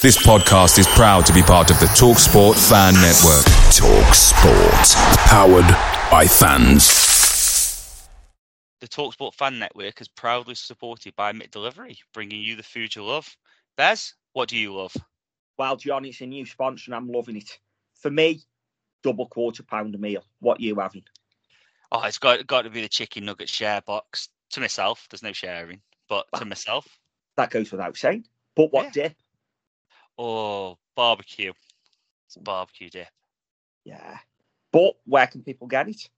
This podcast is proud to be part of the TalkSport Fan Network. TalkSport, powered by fans. The TalkSport Fan Network is proudly supported by McDelivery, bringing you the food you love. Bez, what do you love? Well, John, it's a new sponsor and I'm loving it. For me, double quarter pounder meal. What you having? Oh, it's got got to be the chicken nugget share box. To myself, there's no sharing, but to myself, That goes without saying. But what Yeah. dip? Oh, barbecue. It's barbecue dip. Yeah. But where can people get it?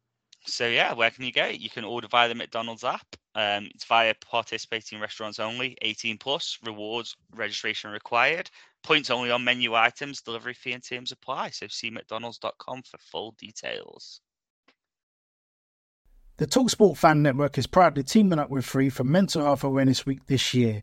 So yeah, where can you get it? You can order via the McDonald's app. Um, it's via participating restaurants only, 18 plus, rewards registration required, points only on menu items, delivery fee and terms apply. So see mcdonalds.com for full details. The Talksport Fan Network is proudly teaming up with Free for Mental Health Awareness Week this year.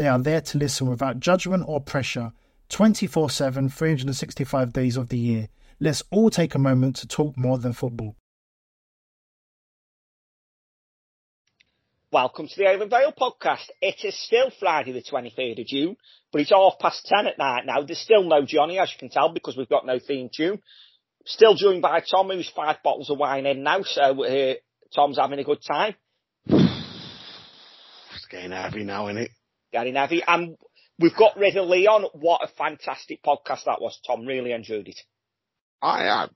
They are there to listen without judgment or pressure 24 7, 365 days of the year. Let's all take a moment to talk more than football. Welcome to the Island Vale podcast. It is still Friday the 23rd of June, but it's half past 10 at night now. There's still no Johnny, as you can tell, because we've got no theme tune. Still joined by Tom, who's five bottles of wine in now, so uh, Tom's having a good time. It's getting heavy now, isn't it? Gary Nevy. And we've got rid of Leon. What a fantastic podcast that was, Tom. Really enjoyed it. I, I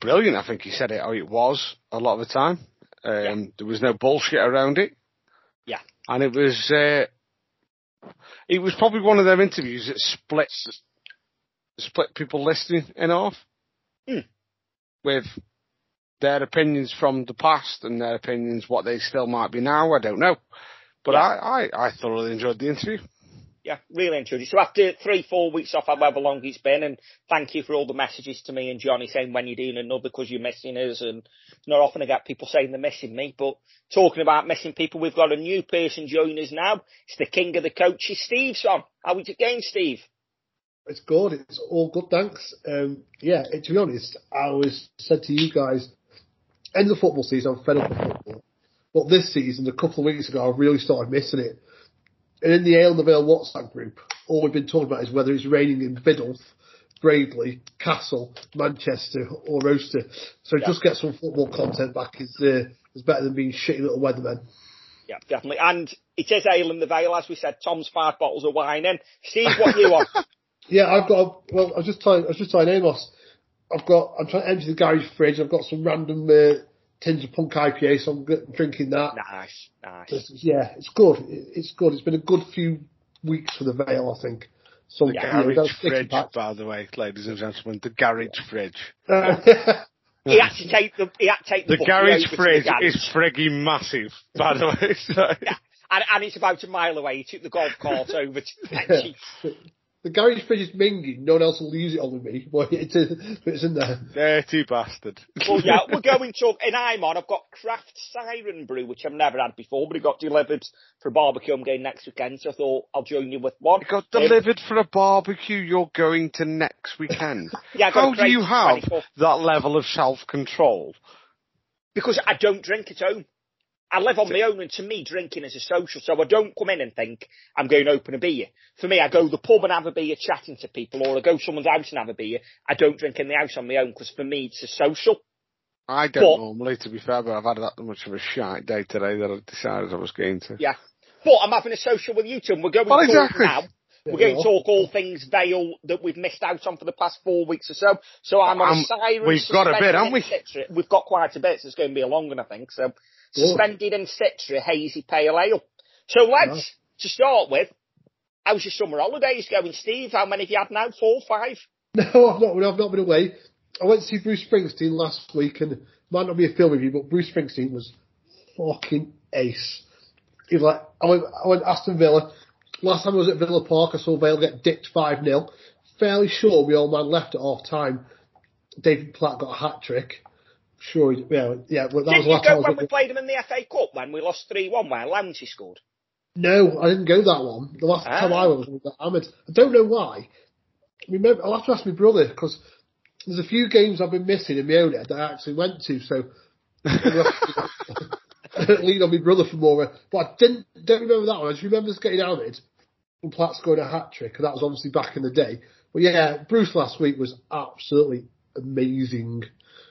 brilliant. I think he said it how it was a lot of the time. Um, There was no bullshit around it. Yeah. And it was, uh, it was probably one of them interviews that split, split people listening in half. Hmm. With their opinions from the past and their opinions what they still might be now. I don't know. But Yeah. I, I, I thoroughly enjoyed the interview. Yeah, really enjoyed it. So after three, four weeks off, however long it's been, and thank you for all the messages to me and Johnny saying when you're doing another because you're missing us, and not often I get people saying they're missing me, but talking about missing people, we've got a new person joining us now. It's the king of the coaches, Steve Son. How was your game, Steve? It's good. It's all good, thanks. Um, yeah, to be honest, I always said to you guys, end of the football season, I'm fed up with football. But this season, a couple of weeks ago, I really started missing it. And in the Ale and the Vale WhatsApp group, all we've been talking about is whether it's raining in Biddulph, Bradley, Castle, Manchester, or Roster. So just get some football content back is uh, is better than being shitty little weathermen. Yeah, definitely. And it is Ale in the Vale, as we said. Tom's five bottles of wine in. Steve, what you on? Yeah, I've got. Well, I was just telling. I was just telling Amos. I've got. I'm trying to empty the garage fridge. I've got some random uh, tins of punk IPA, so I'm drinking that. nice, nice. It's- yeah, it's good. It's good. It's been a good few weeks for the Vale, I think. So The yeah, we've got garage a fridge, pack. by the way, ladies and gentlemen. The garage fridge. Uh, He had to take the, he had to take the, The garage over to the fridge garage. is frigging massive, by the way. So, Yeah, and, and it's about a mile away. He took the golf cart over to Petchy. The garage fridge is minging. No one else will use it other than me, but it's, it's in there. Dirty bastard. Well, yeah, we're going to, and I'm on. I've got Craft Siren Brew, which I've never had before, but it got delivered for a barbecue I'm going next weekend, so I thought I'll join you with one. It got Um, delivered for a barbecue you're going to next weekend. Yeah, How do you have 24 that level of self-control? Because I don't drink at home. I live on my own, and to me, drinking is a social, so I don't come in and think I'm going to open a beer. For me, I go to the pub and have a beer chatting to people, or I go to someone's house and have a beer. I don't drink in the house on my own, because for me, it's a social. I don't But- normally, to be fair, but I've had that much of a shite day today that I decided I was going to. Yeah. But I'm having a social with you two, and we're going Well, to talk exactly. now. We're going to talk all things Vale that we've missed out on for the past four weeks or so. So I'm on Um, a siren. we've got a bit, haven't we? We've got quite a bit, so it's going to be a long one, I think. So suspended and in a hazy pale ale. So let's, to start with, how's your summer holidays going, Steve? How many have you had now? Four, five? No, I've not. I've not been away. I went to see Bruce Springsteen last week, and might not be a film review, but Bruce Springsteen was fucking ace. He was like, I went, I went Aston Villa. Last time I was at Villa Park, I saw Vale get dicked five 0 fairly sure we all man left at half time. David Platt got a hat trick. Sure, yeah, yeah. But that Did was you last time I go when we played them in the FA Cup when we lost 3-1 where Lancey scored? No, I didn't go that one. The last Ah. time I went was with Ahmed. I don't know why. Remember, I'll have to ask my brother because there's a few games I've been missing in my own that I actually went to. So lean on my brother for more. But I didn't don't remember that one. I just remember us getting Ahmed and Platt scoring a hat trick, and that was obviously back in the day. But yeah, Bruce last week was absolutely amazing.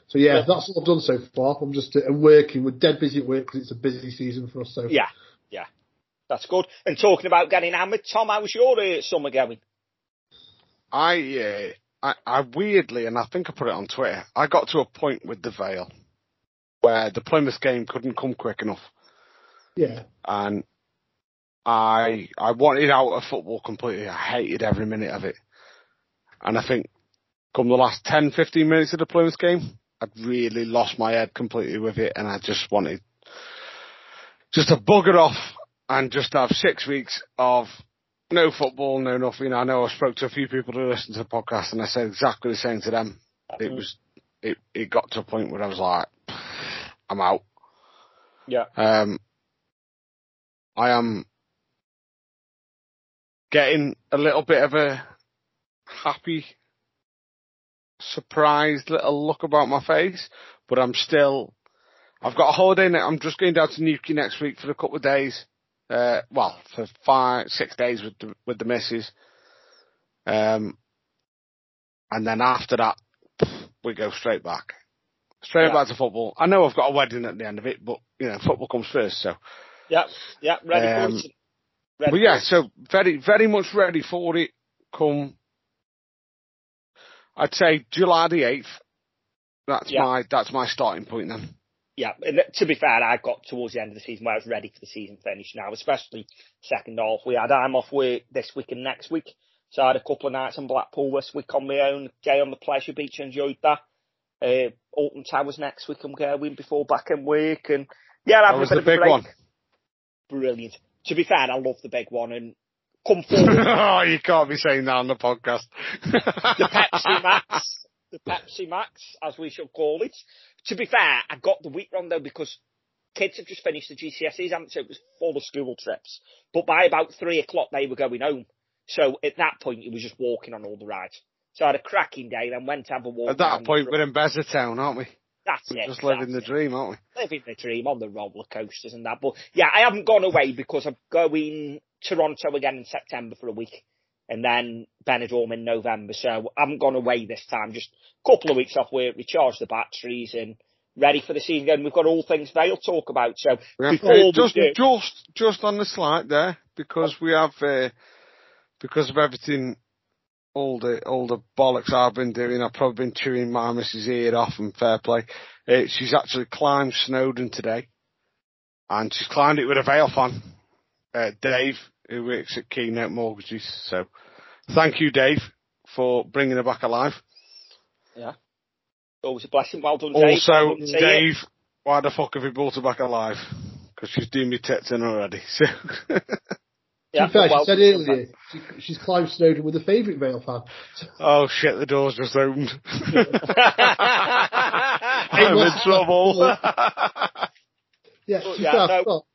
So yeah, that's what I've done so far. I'm just uh, working. We're dead busy at work because it's a busy season for us. So Yeah, yeah. That's good. And talking about getting hammered, Tom, how was your uh, summer going? I, uh, I, I weirdly, and I think I put it on Twitter, I got to a point with the Vale where the Plymouth game couldn't come quick enough, yeah. and I, I wanted out of football completely. I hated every minute of it, and I think come the last 10, 15 minutes of the Plymouth game, I'd really lost my head completely with it, and I just wanted just to bugger off and just have six weeks of no football, no nothing. I know I spoke to a few people who listened to the podcast and I said exactly the same to them. It was, it, it got to a point where I was like, I'm out. Yeah. Um, I am getting a little bit of a happy, surprised little look about my face, but I'm still, I've got a holiday now. I'm just going down to Newquay next week for a couple of days. Uh, well, for five, six days with the, with the missus. Um, and then after that, we go straight back. Straight Yeah. back to football. I know I've got a wedding at the end of it, but, you know, football comes first, so. Yeah, yeah, ready Um, for it. Ready But yeah, so very, very much ready for it come, I'd say July the 8th. That's Yeah. my, that's my starting point then. Yeah, and to be fair, I got towards the end of the season where I was ready for the season finish now, especially second half. We had I'm off work this week and next week, so I had a couple of nights in Blackpool this week on my own, day on the pleasure beach, enjoyed that. Uh, Alton Towers next week I'm going before back in work, and yeah, That was the big break. one. Brilliant. To be fair, I love the big one, and come forward oh, you can't be saying that on the podcast. the Pepsi Max, the Pepsi Max, as we shall call it. To be fair, I got the week wrong though because kids have just finished the GCSEs, haven't they? It was full of school trips. But by about three o'clock, they were going home. So at that point, it was just walking on all the rides. So I had a cracking day, then went to have a walk. At that point, we're in Town, aren't we? that's We're it. just living the it. dream, aren't we? Living the dream on the roller coasters and that. But yeah, I haven't gone away because I'm going Toronto again in September for a week. And then Benidorm in November. So I haven't gone away this time. Just a couple of weeks off work, recharge the batteries and ready for the season again. We've got all things Vale talk about. So We have, before we just, do, just, just on the slide there, because we have, uh, because of everything, all the, all the bollocks I've been doing, I've probably been chewing my missus ear off and fair play. Uh, she's actually climbed Snowdon today, and she's climbed it with a Vale fan, uh, Dave, who works at Keynote Mortgages. So, thank you, Dave, for bringing her back alive. Yeah. Always a blessing. Well done, Dave. Also, done to you. Dave, why the fuck have you brought her back alive? Because she's doing me tits in already. So. Yeah, fair, well she said earlier she, she's climbed Snowdon with a favourite Vale fan. Oh shit, the door's just opened. I'm in trouble. Yeah, But yeah, no, well,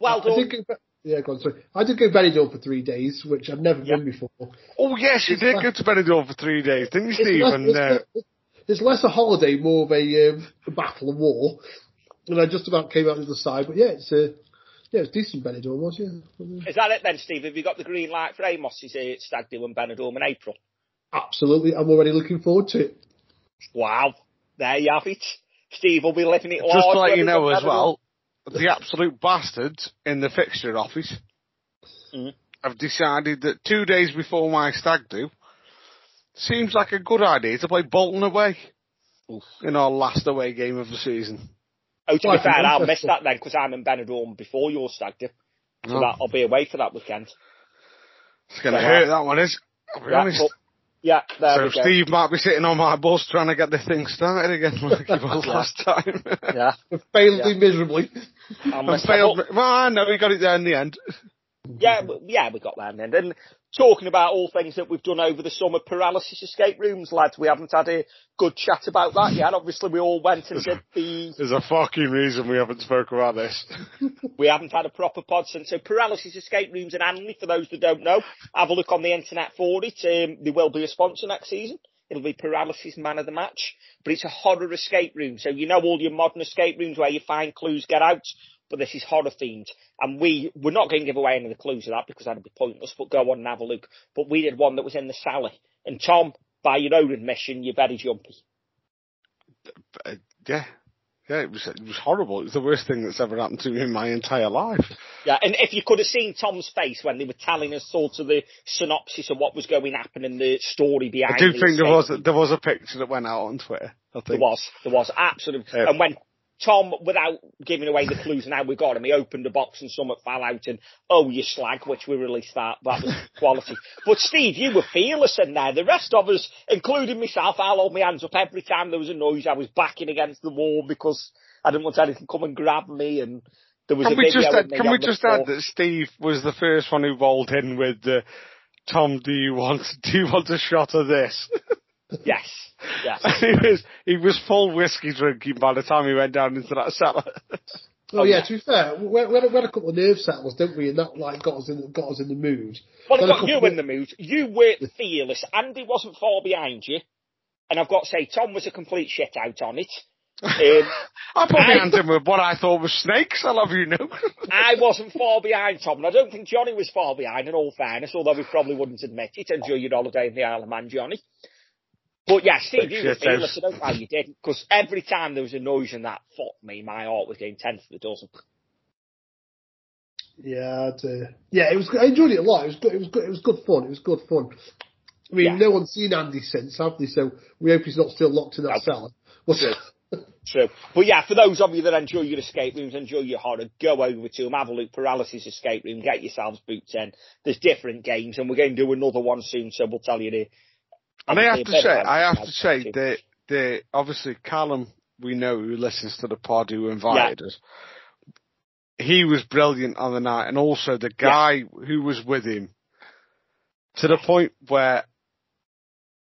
well I done. Did go, yeah, go on, sorry. I did go to Benidorm for three days, which I've never Yeah. been before. oh yes, you It's did like- go to Benidorm for three days, didn't you, It's Steve? less, And, it's, uh, less, it's less a holiday, more of a, um, a battle and war. And I just about came out the other side, but yeah, it's uh, yeah, it's decent Benidorm, was yeah. Is that it then, Steve? Have you got the green light for Amos's uh, stag do in Benidorm in April? Absolutely, I'm already looking forward to it. Wow. There you have it. Steve will be living it just to let you know as Benidorm. well, the absolute bastards in the fixture office Mhm. have decided that two days before my stag do, seems like a good idea to play Bolton away in our last away game of the season. Oh, to be fair, I'll miss that then because I'm in Benidorm before your stag do. So Oh. that I'll be away for that weekend. It's going to Yeah. hurt, that one is. I'll be Yeah, honest. but- yeah, there So we go. Steve might be sitting on my bus trying to get the thing started again like he was last time. Yeah, Failed Yeah. miserably. I'll I miss that. failed. But- Well, I know he got it there in the end. Yeah, yeah, we got there in the end. And talking about all things that we've done over the summer, paralysis escape rooms, lads. We haven't had a good chat about that yet. Obviously, we all went and did the. There's a fucking reason we haven't spoken about this. we haven't had a proper pod since. So, paralysis escape rooms in Anley, for those that don't know, have a look on the internet for it. Um, they will be a sponsor next season. It'll be Paralysis Man of the Match, but it's a horror escape room. So you know all your modern escape rooms where you find clues, get out but this is horror themed. And we, we're not going to give away any of the clues of that because that'd be pointless, but go on and have a look. But we did one that was in the Sally. And Tom, by your own admission, you're very jumpy. Uh, yeah. Yeah, it was it was horrible. It was the worst thing that's ever happened to me in my entire life. Yeah, and if you could have seen Tom's face when they were telling us sort of the synopsis of what was going to happen and the story behind. It. I do think there was a, there was a picture that went out on Twitter. I think there was there was absolutely. And when Tom, without giving away the clues and how we got him, he opened the box and something fell out and, oh, you slag, which we released that. That was quality. but Steve, you were fearless in there. The rest of us, including myself, I'll hold my hands up every time there was a noise. I was backing against the wall because I didn't want anything to come and grab me and there was can a we just add, Can we just add that Steve was the first one who rolled in with, uh, Tom, do you want, do you want a shot of this? Yes. Yes. he was he was full whiskey drinking by the time he went down into that cellar. Oh, oh yeah, to be fair, we had, we had a couple of nerve settles, didn't we? And that like got us in got us in the mood. Well, it got you in the mood. You were fearless. Andy wasn't far behind you, and I've got to say, Tom was a complete shit out on it. Um, I put my hand in with what I thought was snakes. I love you, know. I wasn't far behind Tom, and I don't think Johnny was far behind. In all fairness, although we probably wouldn't admit it. Enjoy your holiday in the Isle of Man, Johnny. But yeah, Steve, you were fearless. I don't know how you did because every time there was a noise in that, fuck me, my heart was getting ten to the dozen. Yeah, uh, yeah, it was. I enjoyed it a lot. It was good. It was good. It was good fun. It was good fun. I mean, yeah. no one's seen Andy since, have they? So we hope he's not still locked in that no. cellar. True. True. But yeah, for those of you that enjoy your escape rooms, enjoy your horror, go over to them, have a look, Paralysis Escape Room, get yourselves boots in. There's different games, and we're going to do another one soon, so we'll tell you the and I have to say, I have to say that the obviously Callum, we know who listens to the pod who invited yeah. us. He was brilliant on the night, and also the guy yeah. who was with him, to the point where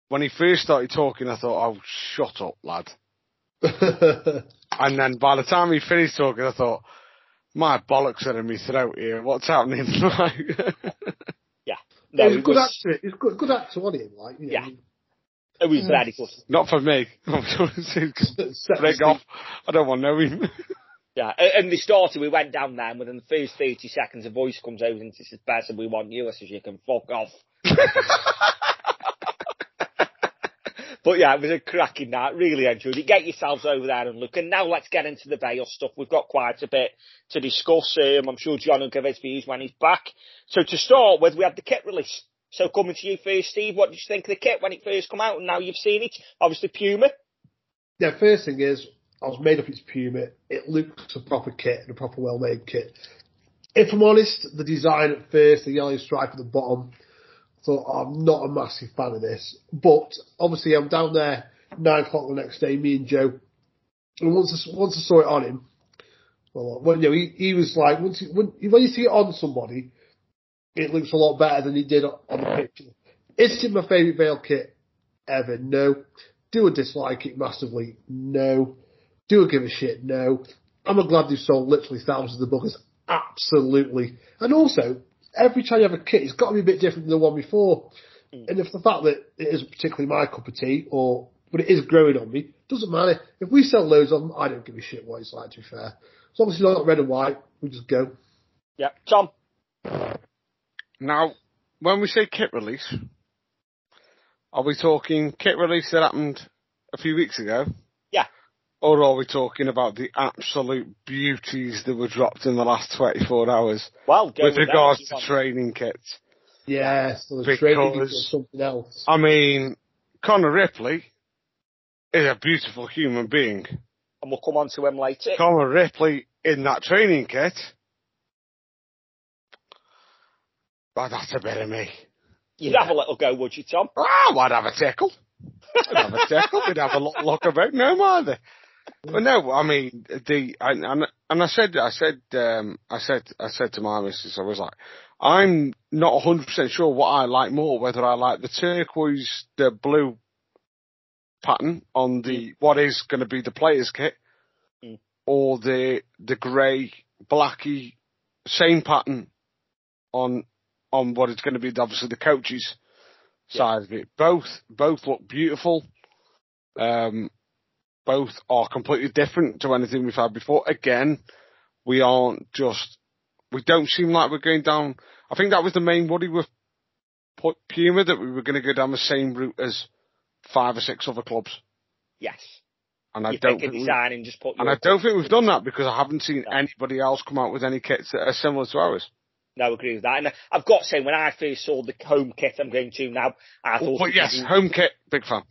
when he first started talking, I thought, "Oh, shut up, lad." and then by the time he finished talking, I thought, "My bollocks are in my throat here. What's happening?" No, it was a good was, actor. It was good, good actor on him, like you know, oh, yeah. It was very good. Not for me. Break off. I don't want to know him. Yeah, and the started, we went down there, and within the first 30 seconds, a voice comes over and says, Better we want you. I says, You can fuck off. but yeah, it was a cracking night. Really enjoyed it. Get yourselves over there and look. And now let's get into the Vale stuff. We've got quite a bit to discuss. Um, I'm sure John will give his views when he's back. So to start with, we had the kit release. So coming to you first, Steve, what did you think of the kit when it first come out and now you've seen it? Obviously Puma. Yeah, first thing is, I was made up it's Puma. It looks a proper kit and a proper well-made kit. If I'm honest, the design at first, the yellow stripe at the bottom, so oh, I'm not a massive fan of this. But obviously, I'm down there nine o'clock the next day. Me and Joe, and once I, once I saw it on him, well, when you know, he, he was like, once you, when, when you see it on somebody, it looks a lot better than it did on the picture. Is it my favourite Vale kit ever? No. Do I dislike it massively? No. Do I give a shit? No. I'm glad they've sold literally thousands of buggers? Absolutely. And also, every time you have a kit, it's got to be a bit different than the one before. Mm. And if the fact that it isn't particularly my cup of tea, or but it is growing on me, doesn't matter. If we sell loads of them, I don't give a shit what it's like. To be fair, it's obviously not red and white. We just go. Yeah, Tom. Now, when we say kit release, are we talking kit release that happened a few weeks ago? Or are we talking about the absolute beauties that were dropped in the last 24 hours? Well, with, with regards to training kits. Yes, yeah, so training kits something else. I mean, Connor Ripley is a beautiful human being. And we'll come on to him later. Connor Ripley in that training kit. But that's a bit of me. You'd yeah. have a little go, would you, Tom? Ah, I'd have a tickle. I'd have a tickle. We'd have a lot look about. No, matter. Well, no, I mean the and and, and I said I said um, I said I said to my missus I was like I'm not 100% sure what I like more, whether I like the turquoise, the blue pattern on the, what is going to be the player's kit, Mm. or the, the grey, blacky, same pattern on, on what is going to be obviously the coaches side of it. Both, both look beautiful. Um, both are completely different to anything we've had before. Again, we aren't just, we don't seem like we're going down. I think that was the main worry with Puma that we were going to go down the same route as five or six other clubs. Yes. And I don't think we, and just put and I don't think we've done that because I haven't seen No. anybody else come out with any kits that are similar to ours. No, I agree with that. And I've got to say, when I first saw the home kit I'm going to now, I oh, thought. But yes, home kit, big fan.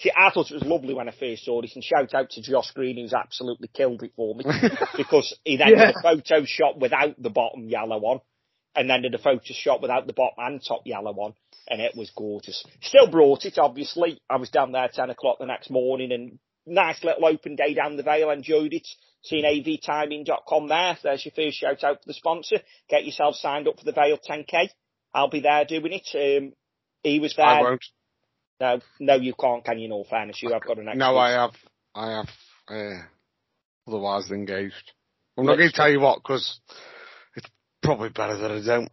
See, I thought it was lovely when I first saw this, and shout out to Josh Green who's absolutely killed it for me because he then Yeah. did a photo shot without the bottom yellow one, and then did a photo shot without the bottom and top yellow one, and it was gorgeous. Still brought it, obviously. I was down there ten o'clock the next morning, and nice little open day down the Vale. Enjoyed it. Seen avtiming.com there. There's your first shout out to the sponsor. Get yourself signed up for the Vale 10k. I'll be there doing it. Um, he was there. I won't. No, no, you can't, can you? In all fairness, you have got an excuse. No, I have, I have, uh, otherwise engaged. I'm not going to tell you what because it's probably better that I don't.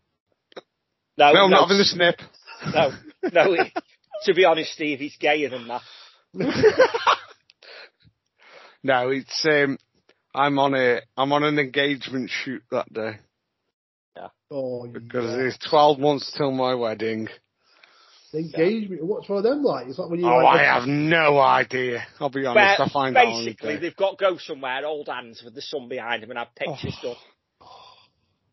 No, No, I'm no, not having the snip. no, no. it- to be honest, Steve, he's gayer than that. No, it's um, I'm on a I'm on an engagement shoot that day Yeah. Oh, because yeah. it's 12 months till my wedding. Engagement. What's one of them like? Is that when you Oh, like? I have no idea. I'll be honest. But I find out on basically, they've got to go somewhere, old hands with the sun behind them, and have oh. pictures Oh. done.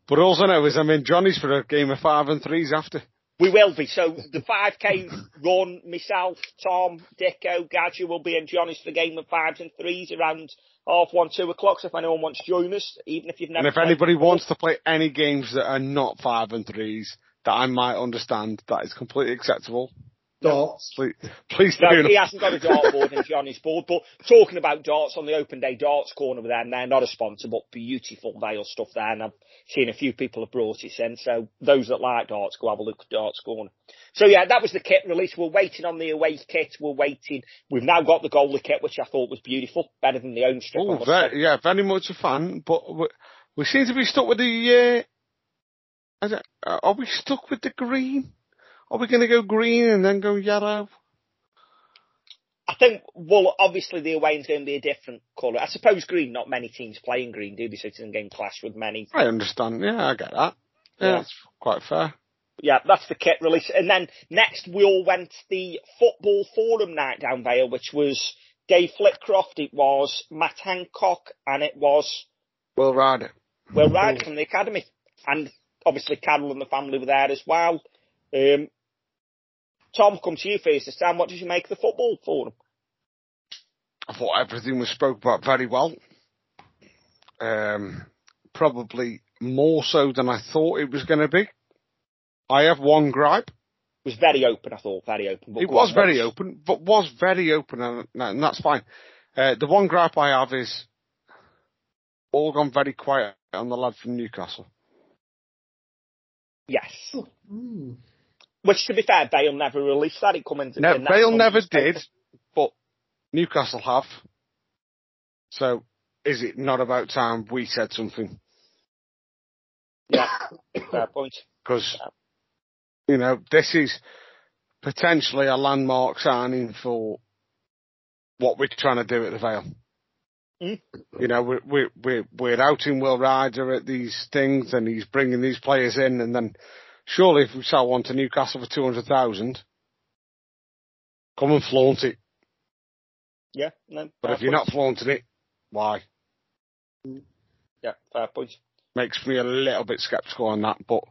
But all I know is I'm in Johnny's for a game of five and threes after. We will be. So the 5k run, myself, Tom, Dicko, Gadget will be in Johnny's for the game of fives and threes around half one, two o'clock. So if anyone wants to join us, even if you've never And if anybody before, wants to play any games that are not five and threes that I might understand, that is completely acceptable. darts. Please, please No, do. he hasn't got a dartboard on his board. But talking about darts on the open day darts corner with them, they're not a sponsor, but beautiful Vale stuff there. And I've seen a few people have brought it in. So those that like darts, go have a look at darts corner. So yeah, that was the kit release. We're waiting on the away kit. We're waiting. We've now got the goalie kit, which I thought was beautiful, better than the home strip. I Oh, very, yeah, very much a fan, but we, we seem to be stuck with the, uh, Uh, are we stuck with the green? Are we going to go green and then go yellow? I think, well, obviously the away is going to be a different colour. I suppose green, not many teams playing green, do they? So in game clash with many. I understand, yeah, I get that. Yeah, Yeah. that's quite fair. Yeah, that's the kit release. And then next we all went to the football forum night down there, which was Dave Flitcroft, it was Matt Hancock, and it was Will Ryder. Will Ryder from the academy. And obviously Carol and the family were there as well. Um, Tom, come to you first this time. What did you make of the football forum? I thought everything was spoke about very well. Um, probably more so than I thought it was going to be. I have one gripe. It was very open, I thought, very open. But It was on, very open, but was very open, and, and that's fine. Uh, the one gripe I have is all gone very quiet on the lad from Newcastle. Yes. Hmm. Which, to be fair, Vale never released that. It come into No, in Vale never did, but Newcastle have. So, is it not about time we said something? Yeah, fair point. Because, you know, this is potentially a landmark signing for what we're trying to do at the Vale. Mm. You know, we're, we're, we're, we're outing Will Ryder at these things and he's bringing these players in and then surely if we sell one to Newcastle for 200,000, come and flaunt it. Yeah, no. But if you're point. not flaunting it, why? Yeah, fair point. Makes me a little bit sceptical on that. But,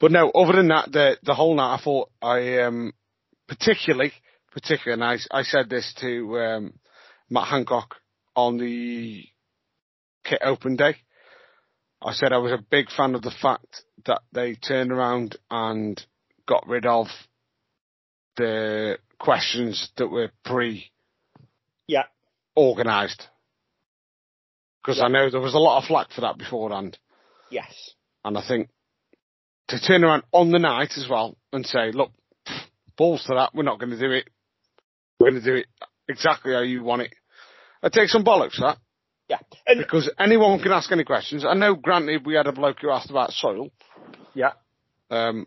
but no, other than that, the, the whole night I thought I, um, particularly, particularly, and I, I said this to, um, Matt Hancock on the kit open day. I said I was a big fan of the fact that they turned around and got rid of the questions that were pre Yeah, organised. Because I know there was a lot of flack for that beforehand. yes. And I think to turn around on the night as well and say, look, balls to that, we're not going to do it. We're going to do it exactly how you want it. I take some bollocks that. Yeah. And Because anyone can ask any questions. I know, granted, we had a bloke who asked about soil. yeah, Um,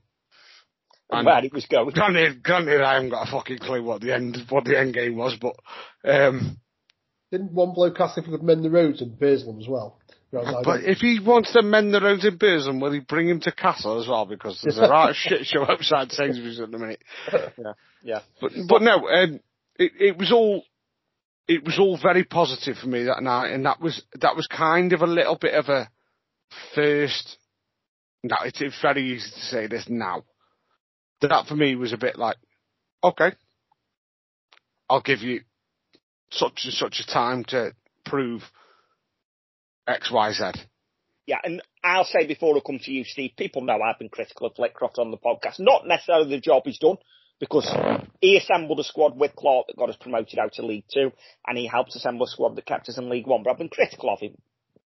and where it was going. granted, granted, I haven't got a fucking clue what the end, what the end game was, but, um, Didn't one bloke ask if we could mend the roads in Burslem as well? Right, but if he wants to mend the roads in Burslem, will he bring him to Castle as well? Because there's a right shit show outside Sainsbury's at the minute. Yeah. Yeah. But but no, um, it it was all it was all very positive for me that night, and that was that was kind of a little bit of a first. Now it's, it's very easy to say this now. That for me was a bit like, okay, I'll give you such and such a time to prove X, Y, Z. Yeah, and I'll say before I come to you, Steve, people know I've been critical of Flitcroft on the podcast. Not necessarily the job he's done, because he assembled a squad with Clarke that got us promoted out to League Two, and he helped assemble a squad that kept us in League One. But I've been critical of him,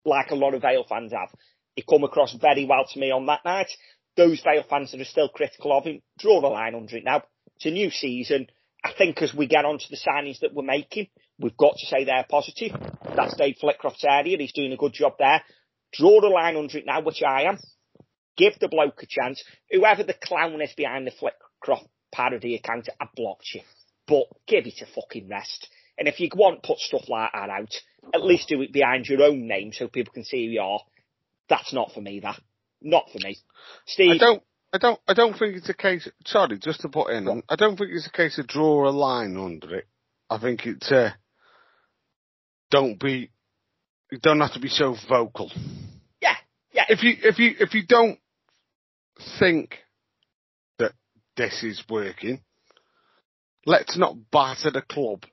like a lot of Vale fans have. He come across very well to me on that night. Those Vale fans that are still critical of him, draw the line under it now. It's a new season. I think as we get on to the signings that we're making, we've got to say they're positive. That's Dave Flitcroft's area. He's doing a good job there. Draw the line under it now, which I am. Give the bloke a chance. Whoever the clown is behind the Flitcroft parody account, I blocked you. But give it a fucking rest. And if you want put stuff like that out, at least do it behind your own name so people can see who you are. That's not for me, that. Not for me. Steve, I don't, I don't, I don't think it's a case. Sorry, just to put in, I don't think it's a case of draw a line under it. I think it's uh, don't be, you don't have to be so vocal. yeah, yeah. If you, if you, if you don't think this is working, let's not batter the club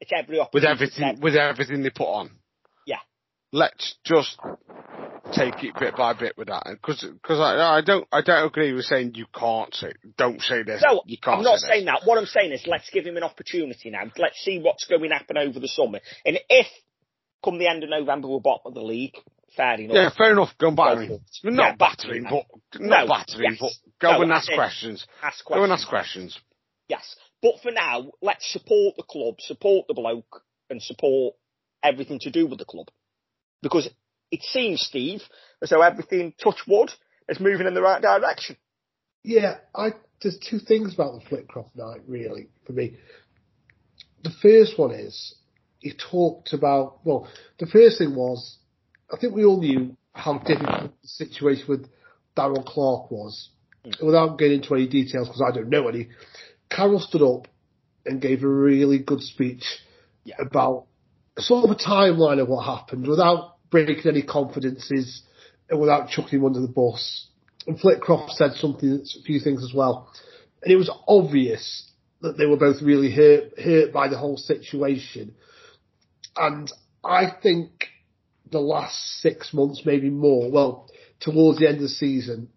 it's every with everything, with everything they put on. Yeah. Let's just take it bit by bit with that, because because I, I don't I don't agree with saying you can't say don't say this. No, you can't I'm not say saying this. that. What I'm saying is let's give him an opportunity now. Let's see what's going to happen over the summer. And if, come the end of November, we're bottom of the league, fair enough. Yeah, fair enough. Go and battering. Go for it. Not Yeah, battering, battering. but not No, battering, yes. but go No, and ask questions. Ask Go and ask questions. Yes. But for now, let's support the club, support the bloke, and support everything to do with the club. Because it seems, Steve, as though everything, touch wood, is moving in the right direction. Yeah, I there's two things about the Flitcroft night really for me. The first one is he talked about well, the first thing was I think we all knew how difficult the situation with Darrell Clarke was. Hmm. Without getting into any details because I don't know any, Carol stood up and gave a really good speech about sort of a timeline of what happened without breaking any confidences and without chucking him under the bus. And Flitcroft said something, a few things as well. And it was obvious that they were both really hurt, hurt by the whole situation. And I think the last six months, maybe more, well, towards the end of the season,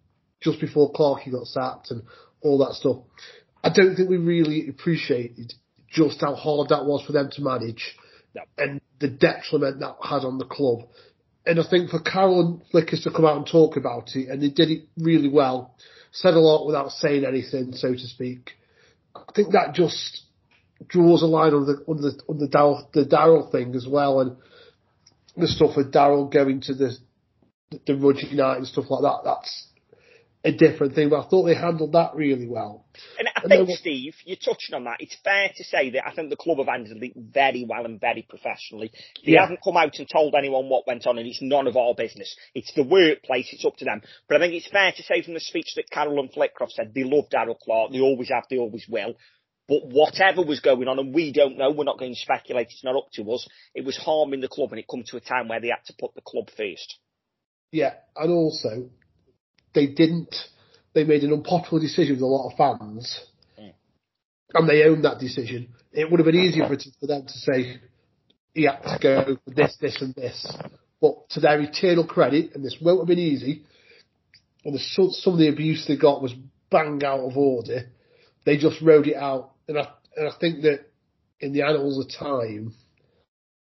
just before Clarkey got sacked and all that stuff, I don't think we really appreciated just how hard that was for them to manage No. and the detriment that had on the club. And I think for Carol and Flickers to come out and talk about it, and they did it really well, said a lot without saying anything, so to speak. I think that just draws a line on the on the on the Darrell the Darrell thing as well, and the stuff with Darrell going to the the Rudge night and stuff like that. That's a different thing, but I thought they handled that really well. And I And think, then- Steve, you're touching on that. It's fair to say that I think the club have handled it very well and very professionally. They Yeah. haven't come out and told anyone what went on, and it's none of our business. It's the workplace, it's up to them. But I think it's fair to say from the speech that Carol and Flitcroft said, they love Darrell Clarke, they always have, they always will. But whatever was going on, and we don't know, we're not going to speculate, it's not up to us, it was harming the club, and it come to a time where they had to put the club first. Yeah, and also they didn't. They made an unpopular decision with a lot of fans, mm. and they owned that decision. It would have been easier for, for them to say he had to go for this, this, and this. But to their eternal credit, and this won't have been easy, and the, some of the abuse they got was bang out of order. They just rode it out, and I and I think that in the annals of time,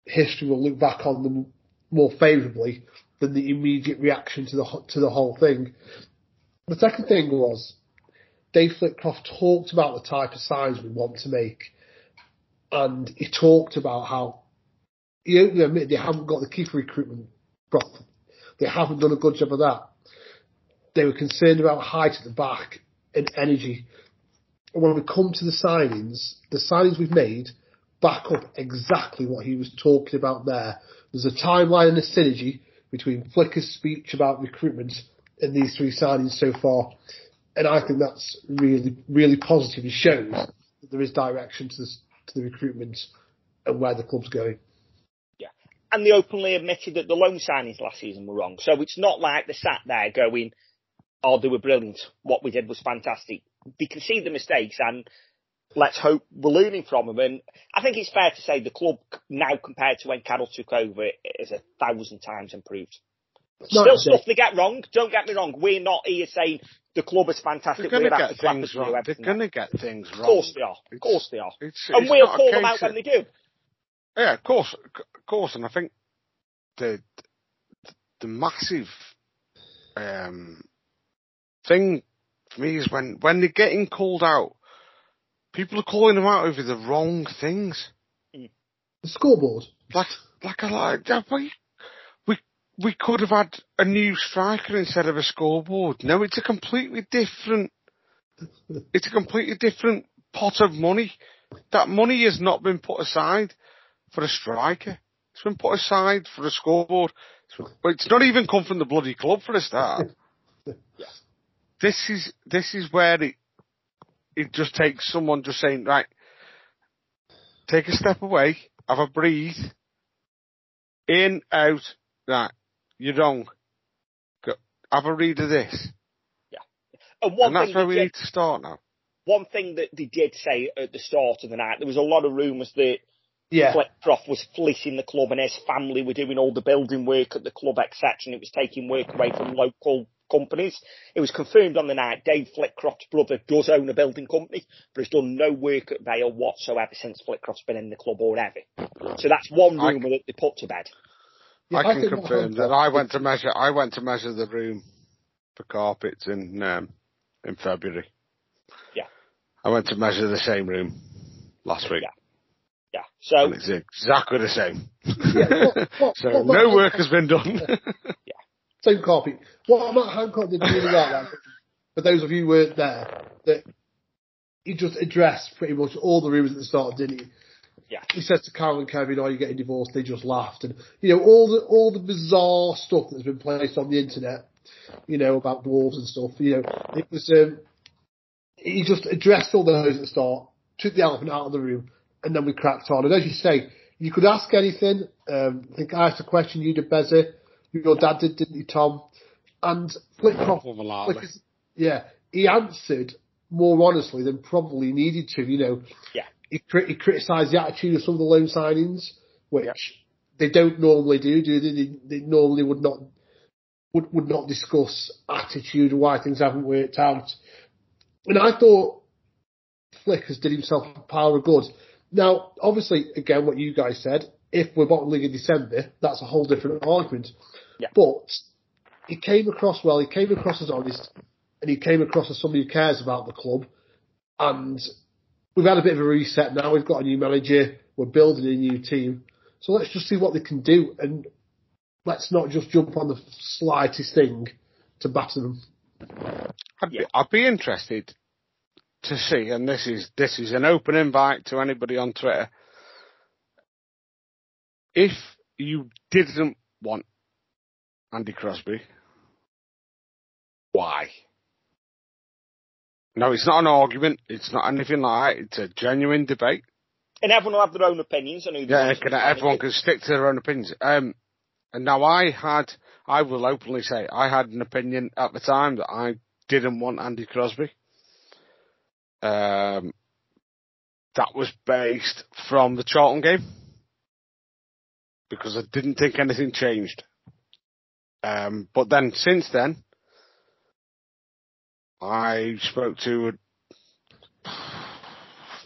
history will look back on them more favourably than the immediate reaction to the to the whole thing. The second thing was Dave Flitcroft talked about the type of signs we want to make, and he talked about how he openly admitted they haven't got the keeper recruitment proper. They haven't done a good job of that. They were concerned about height at the back and energy. When we come to the signings, the signings we've made back up exactly what he was talking about there. There's a timeline and a synergy between Flicker's speech about recruitment and these three signings so far. And I think that's really, really positive. It shows that there is direction to, this, to the recruitment and where the club's going. Yeah. And they openly admitted that the loan signings last season were wrong. So it's not like they sat there going, oh, they were brilliant. What we did was fantastic. They can see the mistakes and let's hope we're learning from them. And I think it's fair to say the club now compared to when Carol took over is a thousand times improved. Still stuff they get wrong. Don't get me wrong. We're not here saying the club is fantastic. They're going to get things wrong. They're going to get things wrong. Of course they are. Of course they are. It's, and it's we'll call them out when they do. Yeah, of course, of course, and I think the the massive um, thing for me is when when they're getting called out, people are calling them out over the wrong things. Mm. The scoreboard. Like like I like yeah, we we we could have had a new striker instead of a scoreboard. No, it's a completely different. It's a completely different pot of money. That money has not been put aside for a striker. It's been put aside for a scoreboard. It's- But it's not even come from the bloody club for a start. This is this is where it it just takes someone just saying right, take a step away, have a breathe, in out. Right, you're wrong. Go, have a read of this, Yeah, And one and that's thing where we did- need to start now. one thing that they did say at the start of the night, there was a lot of rumours that Yeah. Flitcroft was fleecing the club and his family were doing all the building work at the club, etc., and it was taking work away from local companies. It was confirmed on the night Dave Flitcroft's brother does own a building company, but has done no work at Vale whatsoever since Flitcroft's been in the club or ever. So that's one I- rumour that they put to bed. Yeah, I can confirm that I went to measure. I went to measure the room for carpets in um, in February. Yeah. I went to measure the same room last week, Yeah. Yeah. So and it's exactly the same. Yeah, what- what- so what- no what- work has been done. Same copy. What Matt Hancock did really like, for those of you who weren't there, that he just addressed pretty much all the rumours at the start, didn't he? Yeah. He says to Carol and Kevin, "Are you getting divorced?" They just laughed, and you know all the all the bizarre stuff that's been placed on the internet, you know about dwarves and stuff. You know, it was um, he just addressed all those at the start, took the elephant out of the room, and then we cracked on. And as you say, you could ask anything. Um, I think I asked a question you did, Bezzy. Your dad did, didn't you, Tom? And Malala. Yeah, he answered more honestly than probably needed to. You know, Yeah. he, he criticised the attitude of some of the loan signings, which they don't normally do. Do they? They, they normally would not would would not discuss attitude and why things haven't worked out. And I thought Flickers did himself a pile of good. Now, obviously, again, what you guys said, if we're bottom league in December, that's a whole different argument. Yeah. But he came across well, he came across as honest, and he came across as somebody who cares about the club. And we've had a bit of a reset now. We've got a new manager. We're building a new team. So let's just see what they can do, and let's not just jump on the slightest thing to batter them. I'd, Yeah. be, I'd be interested to see, and this is this is an open invite to anybody on Twitter. If you didn't want Andy Crosby, why? No, it's not an argument. It's not anything like that. It's a genuine debate. and everyone will have their own opinions Yeah, can, everyone can stick to their own opinions. Um, and now I had, I will openly say, I had an opinion at the time that I didn't want Andy Crosby. Um, that was based from the Charlton game because I didn't think anything changed. Um, but then since then, I spoke to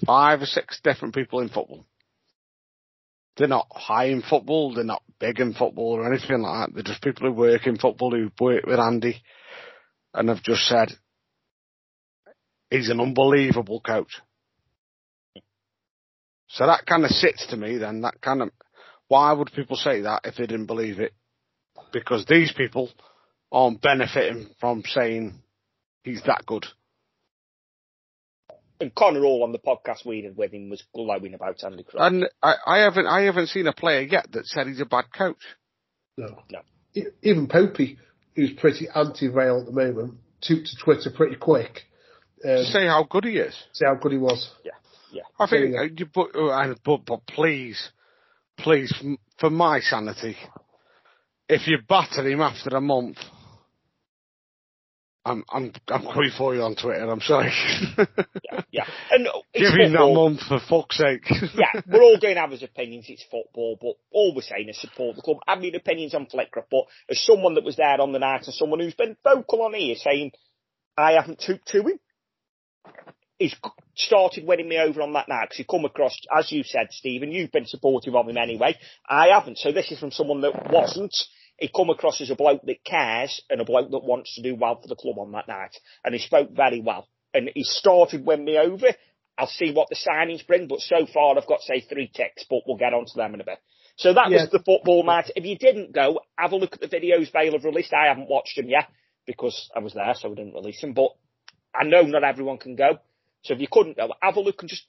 five or six different people in football. They're not high in football, they're not big in football or anything like that. They're just people who work in football who work with Andy. and have just said he's an unbelievable coach. So that kind of sits to me then, that kind of, why would people say that if they didn't believe it? Because these people aren't benefiting from saying he's that good. And Connor Hall on the podcast we did with him was glowing about Andy Crosby. And I, I haven't, I haven't seen a player yet that said he's a bad coach. No. No. Even Popey, who's pretty anti-Vale at the moment, took to Twitter pretty quick. Um, To say how good he is. Say how good he was. Yeah. Yeah. I think, Yeah. but, uh, but, but please, please, for my sanity, if you batter him after a month, I'm, I'm, I'm coming for you on Twitter, I'm sorry. Yeah, yeah. And Give him that month for fuck's sake. yeah, we're all going to have his opinions. It's football, but all we're saying is support the club. I mean, opinions on Flickers, but as someone that was there on the night and someone who's been vocal on here saying I haven't took to him, he's started winning me over on that night because he come across, as you said, Stephen, you've been supportive of him anyway. I haven't, so this is from someone that wasn't. He come across as a bloke that cares and a bloke that wants to do well for the club on that night, and he spoke very well. And he started winning me over. I'll see what the signings bring, but so far I've got say three ticks, but we'll get onto them in a bit. So that Yeah. was the football match. If you didn't go, have a look at the videos Vale have released. I haven't watched them yet because I was there, so I didn't release them. But I know not everyone can go. So if you couldn't go, have a look and just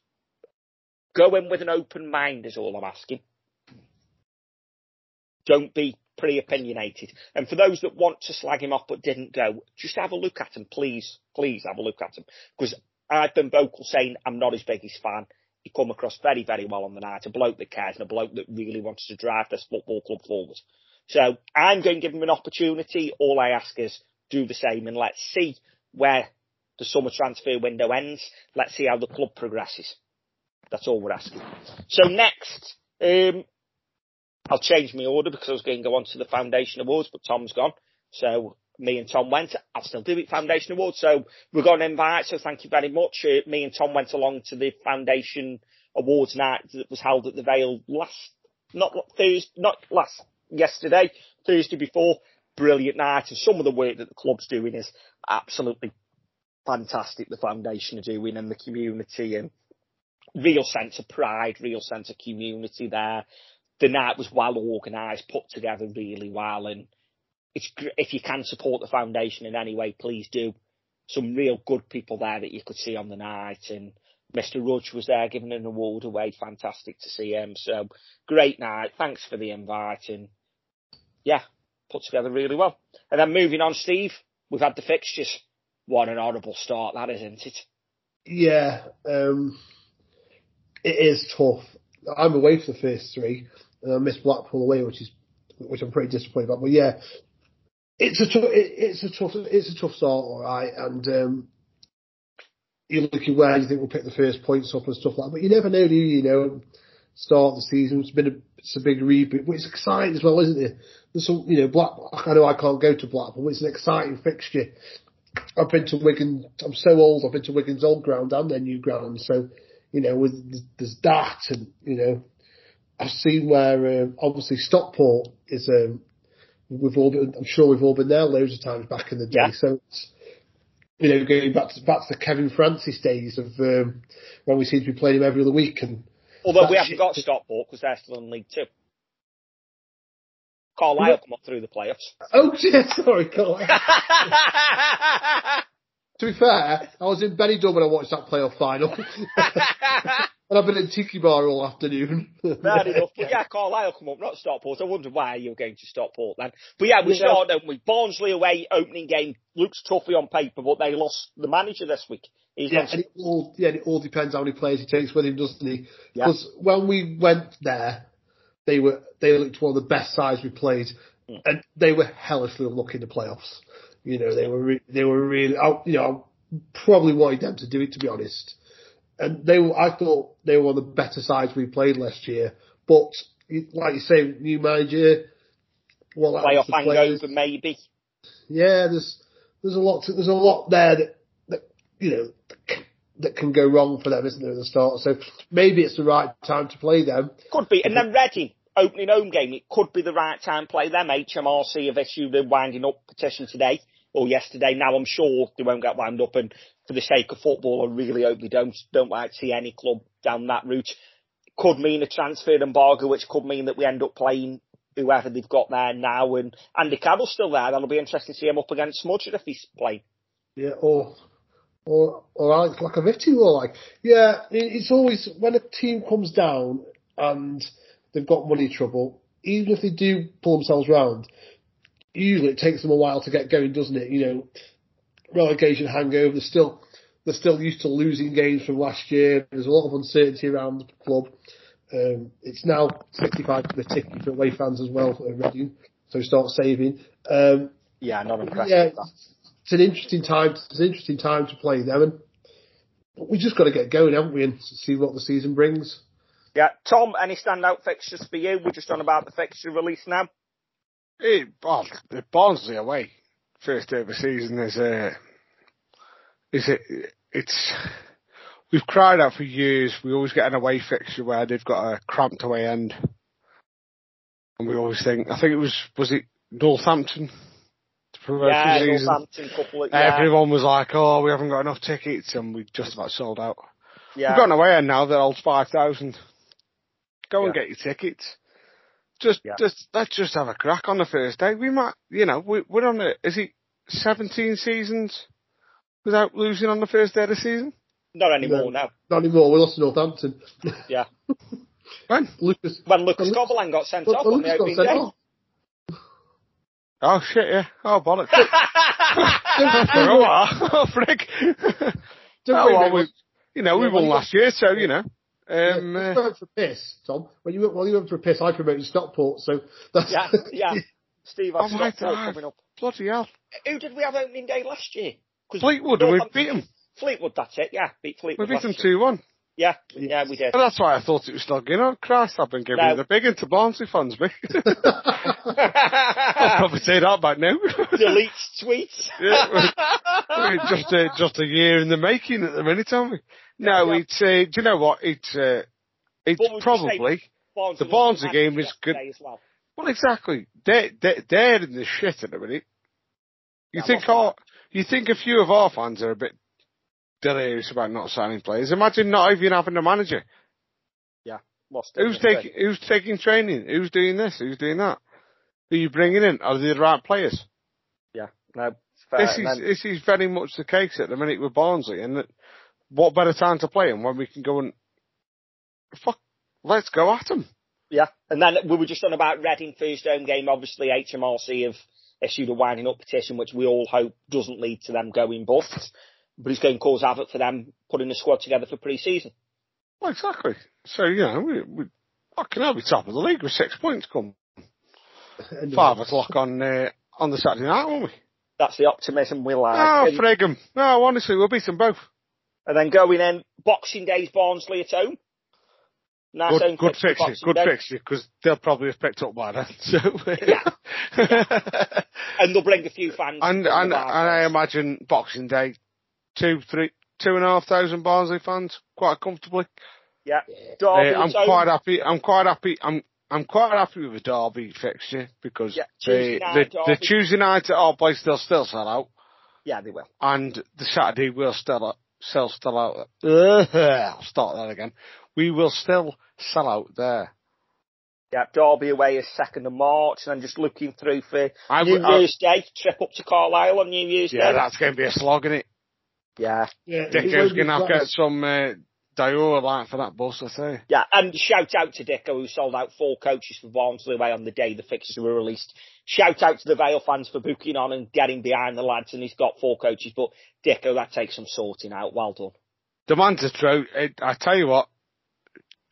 go in with an open mind is all I'm asking. Don't be pre-opinionated. And for those that want to slag him off but didn't go, just have a look at him, please. Please have a look at him. Because I've been vocal saying I'm not his biggest fan. He come across very, very well on the night. A bloke that cares and a bloke that really wants to drive this football club forward. So I'm going to give him an opportunity. All I ask is do the same and let's see where the summer transfer window ends. Let's see how the club progresses. That's all we're asking. So next, um, I'll change my order because I was going to go on to the Foundation Awards, but Tom's gone. So me and Tom went. I'll still do it, Foundation Awards. So we're going to invite, so thank you very much. Uh, me and Tom went along to the Foundation Awards night that was held at the Vale last, not Thursday, not last, yesterday, Thursday before. Brilliant night. And some of the work that the club's doing is absolutely fantastic. The Foundation are doing and the community and real sense of pride, real sense of community there. The night was well organised, put together really well, and it's if you can support the foundation in any way, please do. Some real good people there that you could see on the night, and Mr. Rudge was there giving an award away. Fantastic to see him. So great night. Thanks for the invite, and yeah, put together really well. And then moving on, Steve, we've had the fixtures. What an horrible start that is, isn't it? Yeah, um, it is tough. I'm away for the first three, and I missed Blackpool away, which is which I'm pretty disappointed about. But yeah, it's a tough, it, it's a tough, it's a tough start, all right. And um, you're looking where you think we'll pick the first points up and stuff like that. But you never know, do you? You know, start the season. It's been a, it's a big reboot, but it's exciting as well, isn't it? There's some, you know, Black. I know I can't go to Blackpool, but it's an exciting fixture. I've been to Wigan. I'm so old. I've been to Wigan's old ground and their new ground. So, you know, with there's that, and you know, I've seen where um, obviously Stockport is. Um, we've all been. I'm sure we've all been there loads of times back in the day. Yeah. So it's you know going back to back to the Kevin Francis days of um, when we seem to be playing him every other week and. Although we haven't got Stockport because they're still in League Two. Carlisle come up through the playoffs. Oh shit! Sorry, Carl. to be fair, I was in Benidorm when I watched that playoff final, and I've been in Tiki Bar all afternoon. Fair enough. But yeah, Carlisle come up, not Stockport. I wonder why you're going to Stockport then. But yeah, we Yeah. start don't we? Barnsley away, opening game. Looks toughy on paper, but they lost the manager this week. He's Yeah, gone and it all yeah, it all depends how many players he takes with him, doesn't he? Yeah. Because when we went there, they were they looked one of the best sides we played, Mm. and they were hellishly unlucky in the playoffs. You know, they were re- they were really I, you know I probably wanted them to do it to be honest. And they were I thought they were one of the better sides we played last year, but like you say, new manager. Well, playoff was the players. hangover, maybe. Yeah, there's there's a lot to, there's a lot there that, that you know that that can go wrong for them, isn't there, at the start? So maybe it's the right time to play them. Could be. And then Reading, opening home game, it could be the right time to play them. HMRC have issued a winding up petition today. or yesterday. Now I'm sure they won't get wound up, and for the sake of football, I really hope we don't. Don't like to see any club down that route. Could mean a transfer embargo, which could mean that we end up playing whoever they've got there now, and Andy Carroll's still there. That'll be interesting to see him up against Smudger if he's playing. Yeah, or or or Alex Iacovitti or like yeah, it's always when a team comes down and they've got money trouble, even if they do pull themselves round, usually it takes them a while to get going, doesn't it? You know, relegation hangover. They're still they're still used to losing games from last year. There's a lot of uncertainty around the club. Um, it's now 65 for the ticket for away fans as well at Reading, so start saving. Um, Yeah, not impressed. yeah, with that. it's an interesting time. It's an interesting time to play them, and but we just got to get going, haven't we, and see what the season brings. Yeah, Tom, any standout fixtures for you? We're just on about the fixture release now. Hey, well, the Barnsley away first day of the season is uh, is it it's we've cried out for years. We always get an away fixture where they've got a cramped away end, and we always think. I think it was was it Northampton Yeah. Northampton couple of yeah, Everyone was like, "Oh, we haven't got enough tickets," and we just about sold out. yeah. We've got an away end now holds five thousand. Go and get your tickets. Just, Yeah. just let's just have a crack on the first day. We might, you know, we, we're on a. Is it seventeen seasons without losing on the first day of the season? Not anymore No. now. Not anymore. We lost to Northampton. Yeah. When? Lucas. When Lucas Well, Covolan got sent off on the Lucas got opening day. off. Oh shit! Yeah. Oh bollocks. For a while. Oh frick. Don't oh well, we, you know, we won last year, so you know. Yeah, Um, you uh, went for a piss, Tom. When you went, while you went for a piss, I promoted Stockport, so that's yeah, yeah. Steve, Oh I've my Stockport God. coming up. bloody hell! Who did we have opening day last year? Fleetwood, and we beat them. Fleetwood, that's it. Yeah, beat Fleetwood. We Fleetwood. beat them two one. Yeah, yeah, we did. Well, that's why I thought it was still going on. Christ, I've been giving No. you the big into Barnsley fans, me. I'll probably say that back now. Delete tweets. Yeah, We're just a, just a year in the making at the minute, aren't we? No, Yeah. it's, uh, do you know what? It's, uh, it's What probably, Barnsley The Barnsley game is good. As well. well, exactly. They're, they're, they're in the shit at the minute. You Yeah, think our, you think a few of our fans are a bit delirious about not signing players. Imagine not even having a manager. Lost it, Who's taking, who's taking training? Who's doing this? Who's doing that? Who are you bringing in? Are they the right players? Yeah, no. This is then- this is very much the case at the minute with Barnsley, and that, what better time to play them when we can go and fuck, let's go at them. Yeah, and then we were just on about Reading first home game. Obviously, HMRC have issued a winding up petition, which we all hope doesn't lead to them going bust, but it's going to cause havoc for them putting the squad together for pre-season. Well, exactly. So you know, we, we fucking hell, be top of the league with six points come five it. o'clock on uh, on the Saturday night, won't we? That's the optimism we like. Oh, and, frig 'em. No, honestly, we'll beat them both. and then going in Boxing Day's Barnsley at home. Nice Good, good fixture, fixture, good Day. fixture, because they'll probably have picked up by then. So, Yeah. And they'll bring a few fans. and and and I imagine Boxing Day, two, three, two and a half thousand Barnsley fans quite comfortably. Yeah. Uh, I'm at quite happy. I'm quite happy. I'm I'm quite happy with the Derby fixture because Yeah, the, Tuesday the night the Derby. Tuesday night at our place they'll still sell out, Yeah, they will. and the Saturday will still sell still out. I'll start that again. We will still sell out there. Yeah, Derby away is second of March, and I'm just looking through for I New would- I- Year's Day trip up to Carlisle on New Year's Yeah, Day. that's going to be a slog, is it? Yeah, Yeah, Dicko's going to have to get some uh, Dioralyte for that bus, I say. yeah, and shout out to Dicko who sold out four coaches for Barnsley away on the day the fixtures were released. Shout out to the Vale fans for booking on and getting behind the lads, and he's got four coaches. But Dicko, that takes some sorting out. Well done. The man's a trout. I tell you what,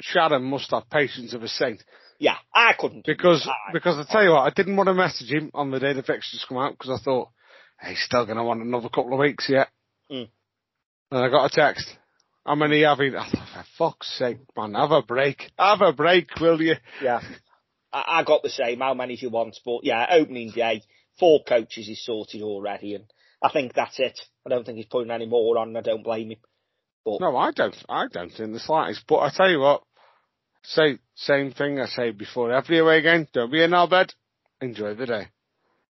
Sharon must have patience of a saint. Yeah, I couldn't. Because I- because I tell you what, I didn't want to message him on the day the fixtures come out because I thought hey, he's still going to want another couple of weeks yet. Mm. And I got a text. How many have he? I thought, for fuck's sake, man, have a break. Have a break, will you? Yeah, I, I got the same. How many do you want? But yeah, opening day, four coaches is sorted already, and I think that's it. I don't think he's putting any more on. I don't blame him. But No, I don't. I don't in the slightest. But I tell you what, say same thing I say before every away game. Don't be in our bed. Enjoy the day.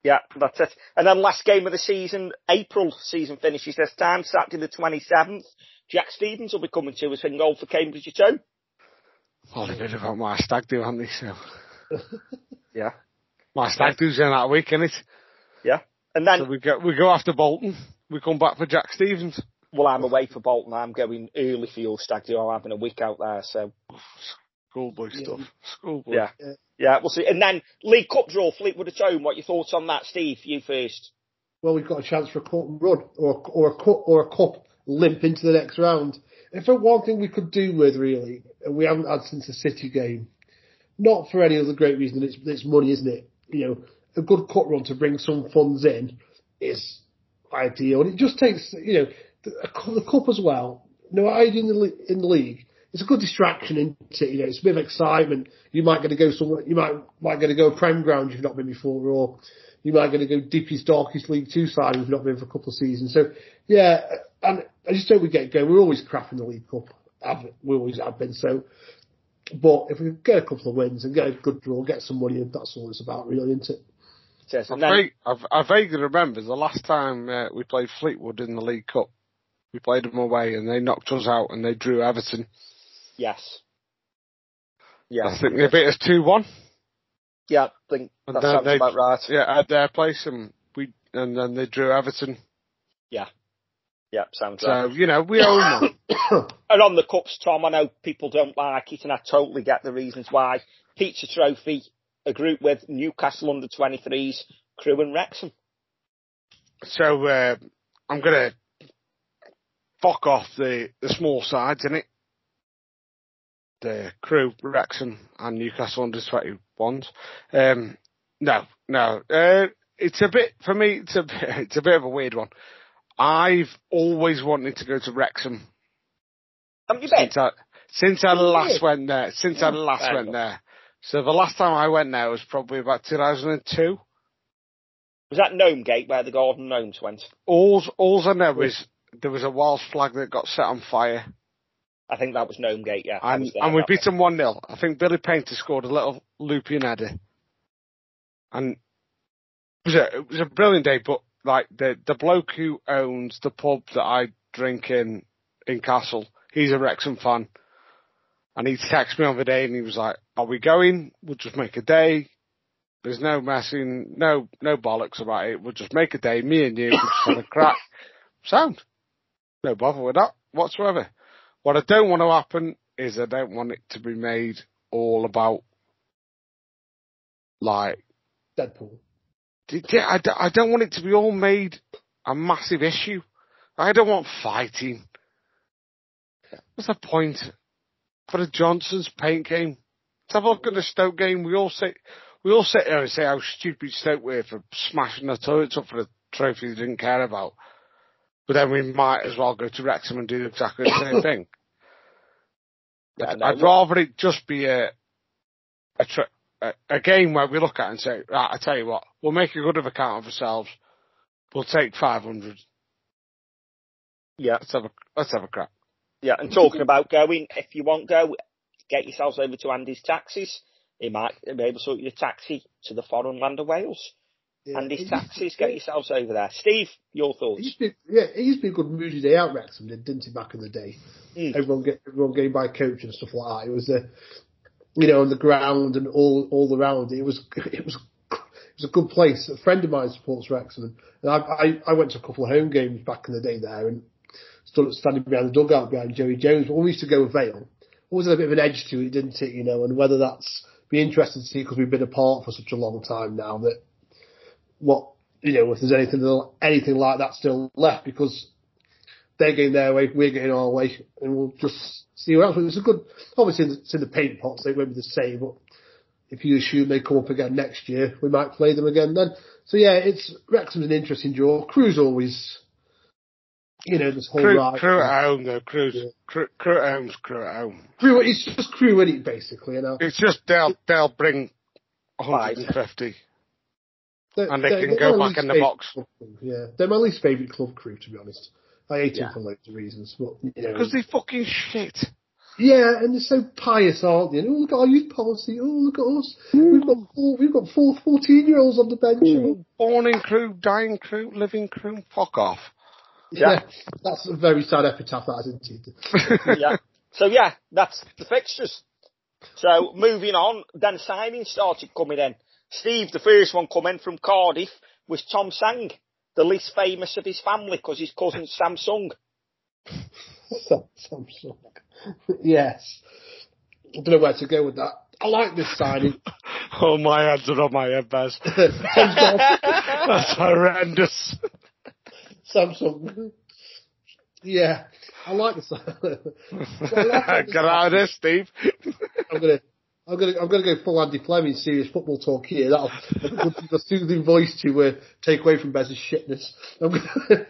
Yeah, that's it. And then last game of the season, April season finishes this time, Saturday the 27th. Jack Stevens will be coming to us in goal for Cambridge at home. Well, a bit about my stag do, haven't they? So Yeah. my stag do's in that week, isn't it? Yeah. And then, So we go we go after Bolton. We come back for Jack Stevens. well, I'm away for Bolton. I'm going early for your stag do. I'm having a week out there, so Schoolboy Yeah. stuff. Schoolboy. yeah. Yeah, we'll see. And then League Cup draw, Fleetwood at home. What your thoughts on that, Steve? You first. Well, we've got a chance for a cup run or or a cup or a cup limp into the next round. If there one thing we could do with really, and we haven't had since the City game, not for any other great reason it's, it's money, isn't it? You know, a good cut run to bring some funds in is ideal, and it just takes you know the, the cup as well. No, I in the in the league. It's a good distraction, isn't it? You know, it's a bit of excitement. You might get to go somewhere. You might might get to go prem ground you've not been before, or you might get to go deepest darkest League Two side you've not been for a couple of seasons. So yeah, and I just hope we get going. We're always crap in the League Cup. Have- We always have been. So, but if we get a couple of wins and get a good draw, get some money, that's all it's about, really, isn't it? Says, I, and then, vague, I, I vaguely remember the last time uh, we played Fleetwood in the League Cup. We played them away and they knocked us out and they drew Everton. Yes. Yeah. I think they beat us 2-1. Yeah, I think And that sounds they- about right. Yeah, at their place and we, and then they drew Everton. Yeah, Yeah, sounds right. So, you know, we own them. And on the cups, Tom, I know people don't like it, and I totally get the reasons why. Pizza Trophy, a group with Newcastle under 23s, Crewe and Wrexham. So, uh, I'm gonna fuck off the, the small sides, innit? The Crewe, Wrexham and Newcastle under 21s. Um, no, no, uh, it's a bit, for me, it's a bit, it's a bit of a weird one. I've always wanted to go to Wrexham Haven't you been? since I, since I last went there, since I Oh, last went there. So the last time I went there was probably about 2002. Was that Gnome Gate where the Gordon Gnomes went? All's, all's I know is there was a Welsh flag that got set on fire. I think that was Gnome Gate, yeah. And, and we beat them 1 0. I think Billy Paynter scored a little loopy and header. And it was, a, it was a brilliant day, but like the, the bloke who owns the pub that I drink in, in Castle, he's a Wrexham fan. And he texted me on the day and he was like, are we going? We'll just make a day. There's no messing, no, no bollocks about it. We'll just make a day. Me and you, we'll just have a crack. Sound. No bother with that whatsoever. What I don't want to happen is I don't want it to be made all about like Deadpool. I d- I don't want it to be all made a massive issue. I don't want fighting. What's the point? For the Johnstone's Paint game. Let's have a look at the Stoke game. We all sit, we all sit there and say how stupid Stoke were for smashing the toilets up for a trophy they didn't care about. But then we might as well go to Wrexham and do exactly the same thing. Yeah, I'd rather it just be a a, a a game where we look at it and say, right, I tell you what, we'll make a good of account of ourselves. We'll take 500. Yeah, Let's have a let's have a crack. yeah. And talking about going, if you want go, get yourselves over to Andy's Taxis. He might be able to sort you a taxi to the foreign land of Wales. Yeah. It used- Taxis, get yourselves over there. Steve, your It thoughts? used to be, yeah, it used to be a good moody day out Wrexham, didn't it, back in the day? Mm. Everyone get everyone going by coach and stuff like that. It was a, you know, on the ground and all all around. It was it was it was a good place. A friend of mine supports Wrexham, and I I, I went to a couple of home games back in the day there, and stood standing behind the dugout behind Joey Jones. But when we used to go with Vale, always had a bit of an edge to it, didn't it? You know, and whether that's be interesting to see because we've been apart for such a long time now that what you know if there's anything anything like that still left because they're getting their way, we're getting our way, and we'll just see what happens. It's a good, obviously it's in the paint pots, they won't be the same, but if you assume they come up again next year, we might play them again then. So yeah, it's Wrexham's an interesting draw. Crewe's always, you know, this whole Crewe, ride. Crewe at home though. Crewe's, Yeah. Crewe, Crewe at home's Crewe at home. Crewe, it's just Crewe in it basically, you know. It's just they'll they'll bring 150. They're- And they they're- can they're go back in the box. Yeah, they're my least favourite club Crewe to be honest. I hate Yeah. them for loads of reasons, but you know, Because they fucking shit. Yeah, and they're so pious, aren't they? And, oh, look at our youth policy. Oh, look at us. We've mm. got four, we've got four 14 year olds on the bench. Ooh, born in Crewe, dying Crewe, living Crewe. Fuck off. Yeah. that's a very sad epitaph, that isn't it? yeah. So yeah, that's the fixtures. So moving on, then signings started coming in. Steve, the first one coming from Cardiff was Tom Sang, the least famous of his family because his cousin Samsung. Samsung. yes. I don't know where to go with that. I like this signing. oh, my hands are on my head, Baz. That's horrendous. Samsung. Yeah, I like the signing. Get out of there, Steve. I'm gonna. I'm gonna, I'm gonna go full Andy Fleming serious football talk here. That'll give a soothing voice to uh, take away from Bez's shitness. I'm gonna,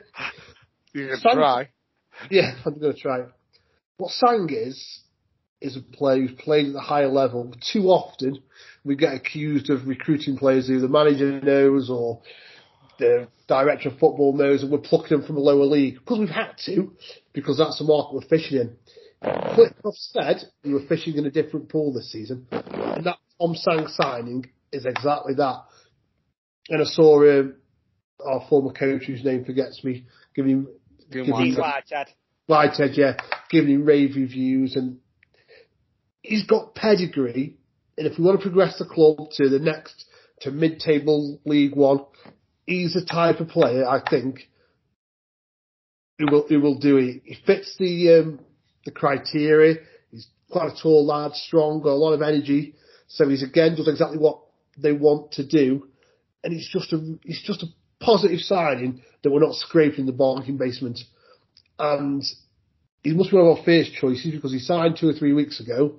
you can Sang, try. Yeah, I'm gonna try. What Sang is, is a player who's played at the higher level. Too often, we get accused of recruiting players who the manager knows or the director of football knows and we're plucking them from a lower league. Because we've had to, because that's the market we're fishing in. Flitcroft said we were fishing in a different pool this season, and that Tom Sang signing is exactly that. And I saw um, our former coach, whose name forgets me, giving him giving Whitehead. Whitehead, yeah, giving him rave reviews, and he's got pedigree. And if we want to progress the club to the next to mid-table League One, he's the type of player I think who will who will do it. He fits the um, the criteria. He's quite a tall lad, strong, got a lot of energy. So he's again does exactly what they want to do, and it's just a it's just a positive signing that we're not scraping the bargain basement. And he must be one of our first choices because he signed two or three weeks ago.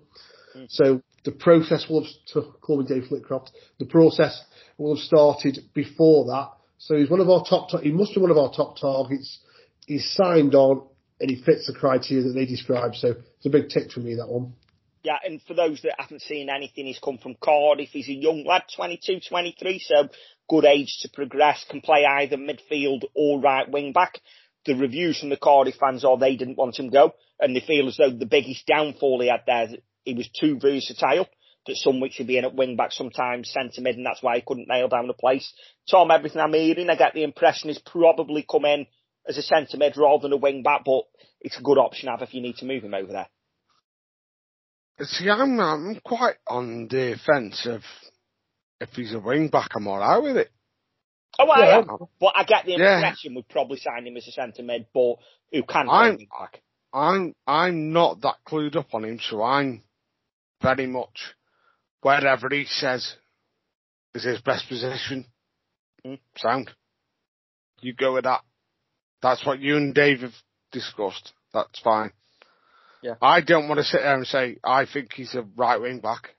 Mm. So the process will have, to call me Dave Flitcroft, the process will have started before that. So he's one of our top, he must be one of our top targets. He's signed on and he fits the criteria that they describe. So it's a big tick for me, that one. Yeah, and for those that haven't seen anything, he's come from Cardiff. He's a young lad, 22, 23, so good age to progress, can play either midfield or right wing back. The reviews from the Cardiff fans are they didn't want him go, and they feel as though the biggest downfall he had there, he was too versatile. That some weeks he'd be in at wing back, sometimes centre mid, and that's why he couldn't nail down the place. Tom, everything I'm hearing, I get the impression he's probably come in as a centre mid rather than a wing back, but it's a good option to have if you need to move him over there. See, I'm, I'm quite on the fence of if he's a wing back, I'm alright with it. Oh, well, yeah. I but I get the impression yeah. we'd probably sign him as a centre mid, but who can I'm, back. I'm I'm not that clued up on him, so I'm very much wherever he says is his best position. Mm. Sound. You go with that. That's what you and Dave have discussed. That's fine. Yeah. I don't want to sit there and say I think he's a right wing back.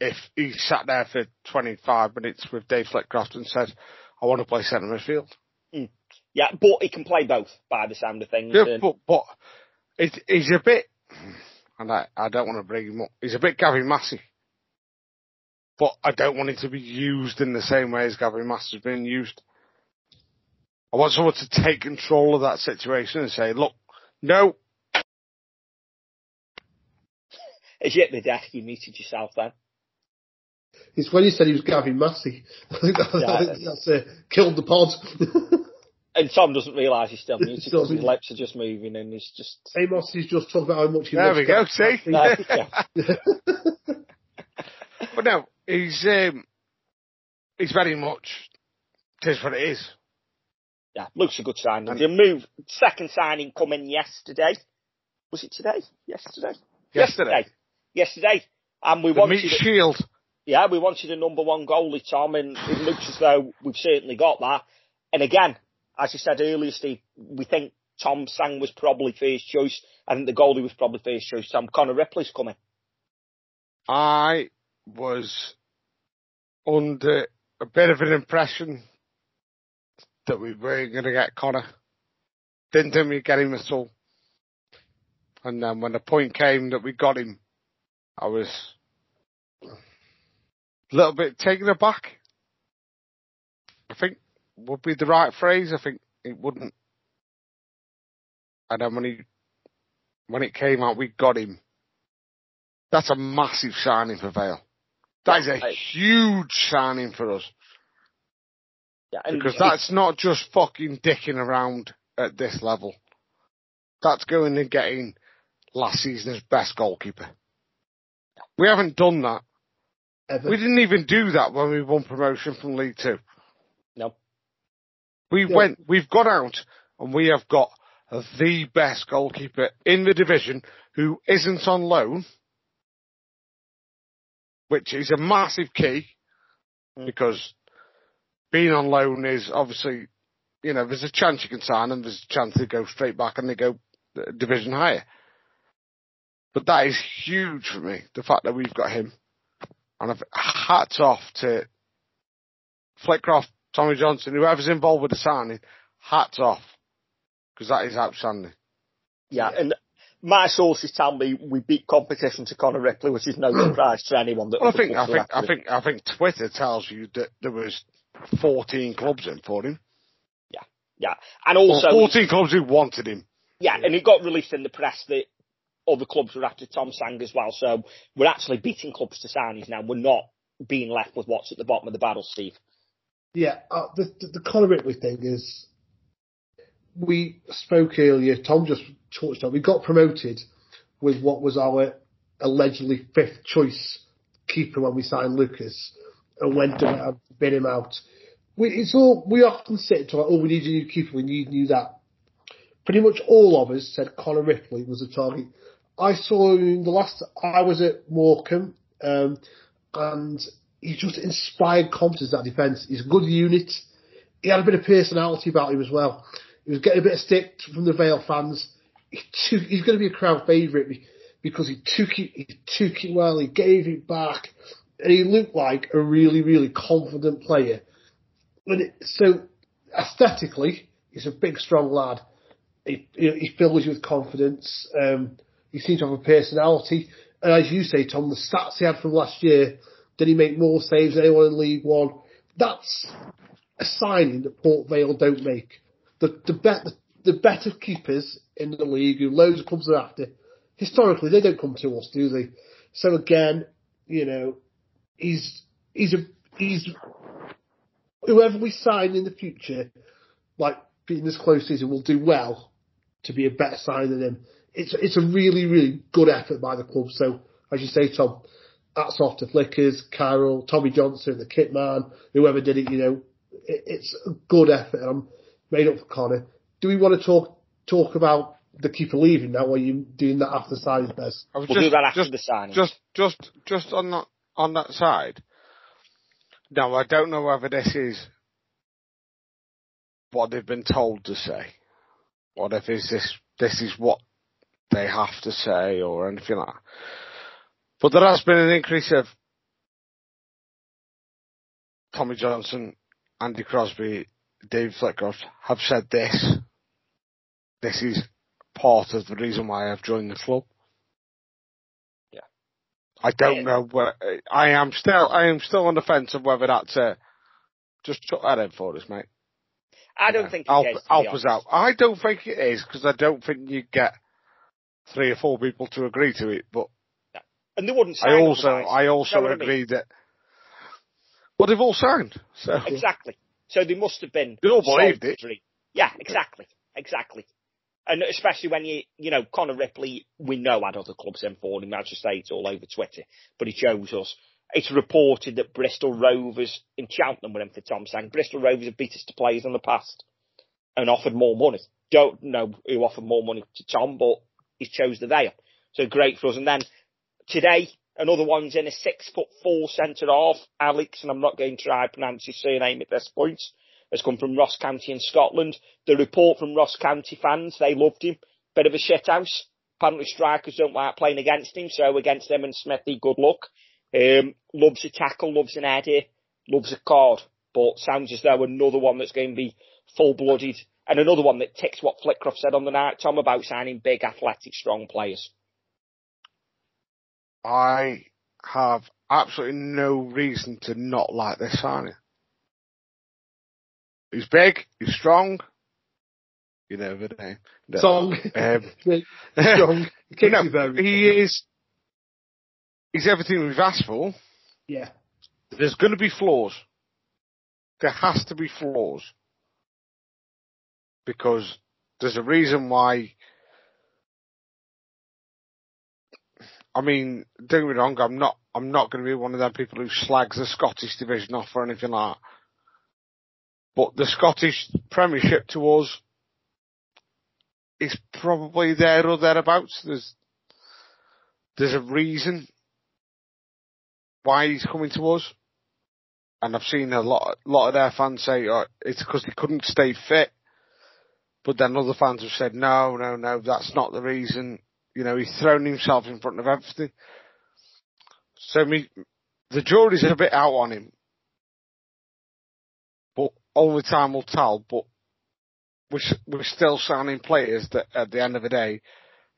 If he sat there for 25 minutes with Dave Flitcroft and said, I want to play centre midfield. Mm. Yeah, but he can play both by the sound of things. Yeah, and... but, but it, he's a bit, and I, I don't want to bring him up, he's a bit Gavin Massey. But I don't want him to be used in the same way as Gavin Massey's been used. I want someone to take control of that situation and say, look, no. Is it the desk you muted yourself then? It's when you said he was Gavin Massey. I think, that, yeah, I think that's uh, killed the pod. and Tom doesn't realise he's still muted because his lips are just moving and he's just. Amos he's just talking about how much he there loves we go, see? but no, he's, um, he's very much, it is what it is yeah, looks a good signing. The move, second signing coming yesterday. Was it today? Yesterday? Yesterday. Yesterday. And we the wanted. Meat shield. Yeah, we wanted a number one goalie, Tom, and it looks as though we've certainly got that. And again, as you said earlier, Steve, we think Tom Sang was probably first choice. I think the goalie was probably first choice. Tom Connor Ripley's coming. I was under a bit of an impression that we were going to get Connor. Didn't think we'd get him at all. And then when the point came that we got him, I was a little bit taken aback. I think would be the right phrase. I think it wouldn't. And then when he when it came out, we got him. That's a massive signing for Vale. That is a huge signing for us Yeah, and because that's not just fucking dicking around at this level. That's going and getting last season's best goalkeeper. We haven't done that. Ever. We didn't even do that when we won promotion from League Two. No. We Yeah. went, we've got out and we have got the best goalkeeper in the division who isn't on loan, which is a massive key Mm. because being on loan is obviously, you know, there's a chance you can sign and there's a chance they go straight back and they go uh, division higher. But that is huge for me, the fact that we've got him. And I've hats off to Flitcroft, Tommy Johnson, whoever's involved with the signing, hats off. Because that is outstanding. Yeah, and my sources tell me we beat competition to Connor Ripley, which is no surprise to anyone that. Well, I think, I think, I think, I think Twitter tells you that there was 14 clubs in for him. Yeah, yeah. and Or also 14 clubs who wanted him. Yeah, and it got released in the press that other clubs were after Tom Sang as well. So we're actually beating clubs to signings now. We're not being left with what's at the bottom of the barrel, Steve. Yeah, uh, the, the the Connor Ripley thing is, we spoke earlier. Tom just touched on. We got promoted with what was our allegedly fifth choice keeper when we signed Lucas, and went and bid him out. We, it's all we often say to like, oh, we need a new keeper, we need new that. Pretty much all of us said Connor Ripley was a target. I saw him the last I was at Morecambe, um, and he just inspired confidence that defence. He's a good unit. He had a bit of personality about him as well. He was getting a bit of stick from the Vale fans. He took, he's going to be a crowd favourite because he took it, he took it well, he gave it back, and he looked like a really, really confident player. And it, so aesthetically, he's a big, strong lad. He, he, fills you with confidence. Um, he seems to have a personality. And as you say, Tom, the stats he had from last year, did he make more saves than anyone in League One? That's a signing that Port Vale don't make. The the, the, the better keepers in the league, who loads of clubs are after, historically they don't come to us, do they? So again, you know, he's he's a he's whoever we sign in the future, like being this close season, will do well to be a better sign than him. It's it's a really really good effort by the club. So as you say, Tom, that's off to Flickers, Carol, Tommy Johnson, the kit man, whoever did it. You know, it, it's a good effort. and I'm made up for Connor. Do we want to talk talk about the keeper leaving now? Or are you doing that after signing, Bez? I was We'll just, do that after just, the signing. just, just, just on that, on that side. Now, I don't know whether this is what they've been told to say. What if is this, this is what they have to say or anything like that. But there has been an increase of Tommy Johnson, Andy Crosby, Dave Flitcroft have said this. This is part of the reason why I've joined the club. I don't know where, I am still, I am still on the fence of whether that's a, just chuck that in for us, mate. I don't Yeah. think it Alp, is, to Alpha's out. I don't think it is because I don't think you get three or four people to agree to it. But And they wouldn't sign I also. I You know also what I mean? agree that. Well, they've all signed, so Exactly. So they must have been. They all believed it. Yeah, exactly. Exactly. And especially when you, you know, Connor Ripley, we know had other clubs in as you say, it's all over Twitter, but he chose us. It's reported that Bristol Rovers in Cheltenham were in for Tom Sang. Bristol Rovers have beat us to players in the past and offered more money. Don't know who offered more money to Tom, but he chose the Vale. So great for us. And then today, another one's in a six foot four centre half, Alex, and I'm not going to try to pronounce his surname at this point, has come from Ross County in Scotland. The report from Ross County fans, they loved him. Bit of a shithouse. Apparently strikers don't like playing against him, so against him and Smithy, good luck. Um, loves a tackle, loves an header, loves a card, but sounds as though another one that's going to be full-blooded, and another one that ticks what Flitcroft said on the night, Tom, about signing big, athletic, strong players. I have absolutely no reason to not like this signing. He's big, he's strong, You know the name. No. Song. Um, Strong. No, he is. He's everything we've asked for. Yeah. There's going to be flaws. There has to be flaws because there's a reason why. I mean, don't get me wrong. I'm not. I'm not going to be one of them people who slags the Scottish division off or anything like that. But the Scottish Premiership to us is probably there or thereabouts. There's there's a reason why he's coming to us, and I've seen a lot lot of their fans say oh, it's because he couldn't stay fit. But then other fans have said no, no, no, that's not the reason. You know, he's thrown himself in front of everything. So me, the jury's a bit out on him, only time will tell. But we're, we're still signing players that at the end of the day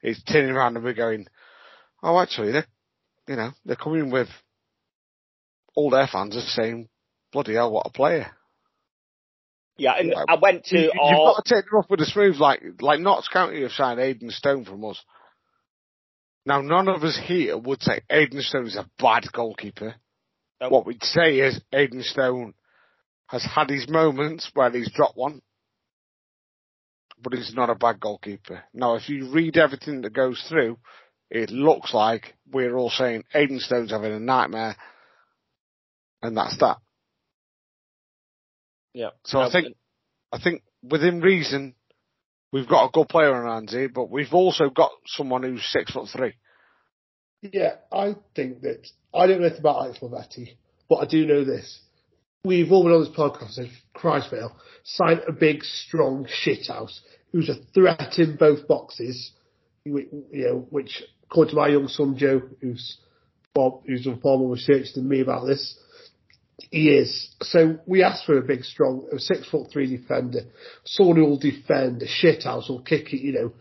is turning around and we're going, oh, actually, they you know, they're coming with all their fans are saying, bloody hell, what a player. Yeah, and Like, I went to You, you've all. got to take them off with a smooth, like, like Notts County have signed Aidan Stone from us. Now, none of us here would say Aidan Stone is a bad goalkeeper. Nope. What we'd say is Aidan Stone has had his moments where he's dropped one, but he's not a bad goalkeeper. Now, if you read everything that goes through, it looks like we're all saying Aidan Stone's having a nightmare, and that's that. Yeah. So I think, I think within reason, we've got a good player on our hands here, but we've also got someone who's six foot three. Yeah, I think that I don't know anything about Alex Lavetti, but I do know this. We've all been on this podcast and said, Christ Vale, sign a big, strong shithouse who's a threat in both boxes, you know, which, according to my young son Joe, who's Bob, who's done far more research than me about this, he is. So we asked for a big, strong, a six foot three defender, someone who will defend, a shithouse, will kick it, you know,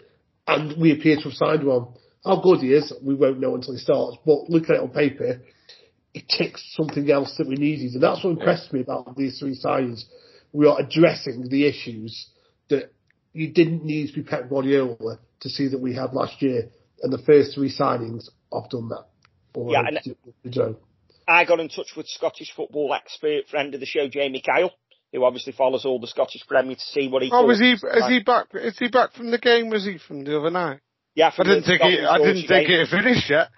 and we appear to have signed one. How good he is, we won't know until he starts. But looking at it on paper, it ticks something else that we needed, and that's what impressed me about these three signings. We are addressing the issues that you didn't need to be Pep Guardiola to see that we had last year, and the first three signings have done that. Or Yeah, and- Joe. I got in touch with Scottish football expert, friend of the show, Jamie Kyle, who obviously follows all the Scottish Premier to see what he. Oh, thought. is he? Is he back? Is he back from the game? Was he from the other night? Yeah, I didn't the think it. I didn't think game. it finished yet.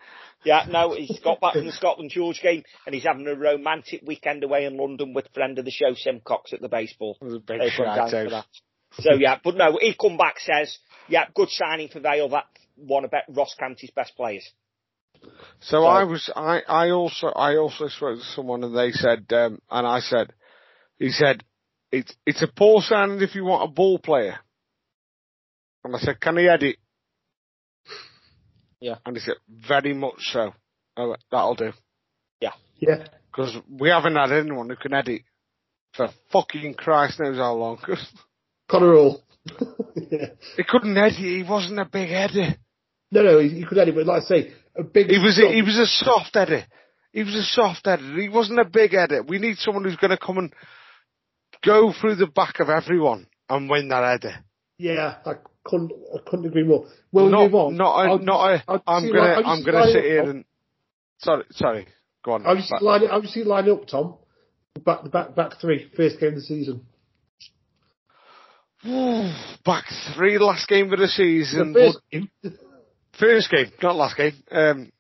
Yeah, no, he's got back from the Scotland George game, and he's having a romantic weekend away in London with friend of the show, Sim Cox, at the baseball. Big They've gone down shite for that. So yeah, but no, he come back says, yeah, good signing for Vale. That one of Ross County's best players. So, So- I was, I, I also, I also spoke to someone and they said, um, and I said, he said, it's, it's a poor signing if you want a ball player. And I said, can he edit? Yeah. And he said, very much so. I went, that'll do. Yeah. Yeah. Because we haven't had anyone who can edit for fucking Christ knows how long. Connor Hall. yeah. he couldn't edit, he wasn't a big header. No, no, he, he could edit, but like I say, a big. He was, a, he was a soft header. He was a soft header. He wasn't a big header. We need someone who's going to come and go through the back of everyone and win that header. Yeah, I couldn't, I couldn't agree more. Will not, move on? not, a, I'll- not I'll I'm gonna, I'm gonna sit here and, sorry, sorry, go on. You see line? You line up, Tom? Back back back three, first game of the season. Back three, last game of the season. The first would- game. first game, not last game, um,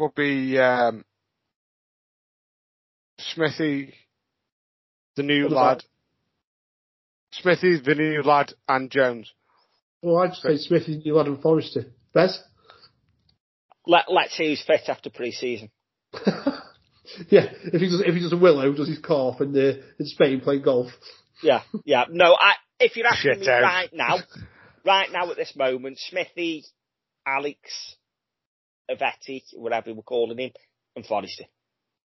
would be, um, Smithy, the new lad. Smithy, the new lad, and Jones. Well, I'd say Smith is new Adam Forrester. Bez? Let Let's see who's fit after pre-season. yeah, if he does if he does a willow, does his calf in the in Spain playing golf. Yeah, yeah. No, I, if you're asking Shit me out. right now, right now at this moment, Smithy, Alex, Avetti, whatever we're calling him, and Forrester.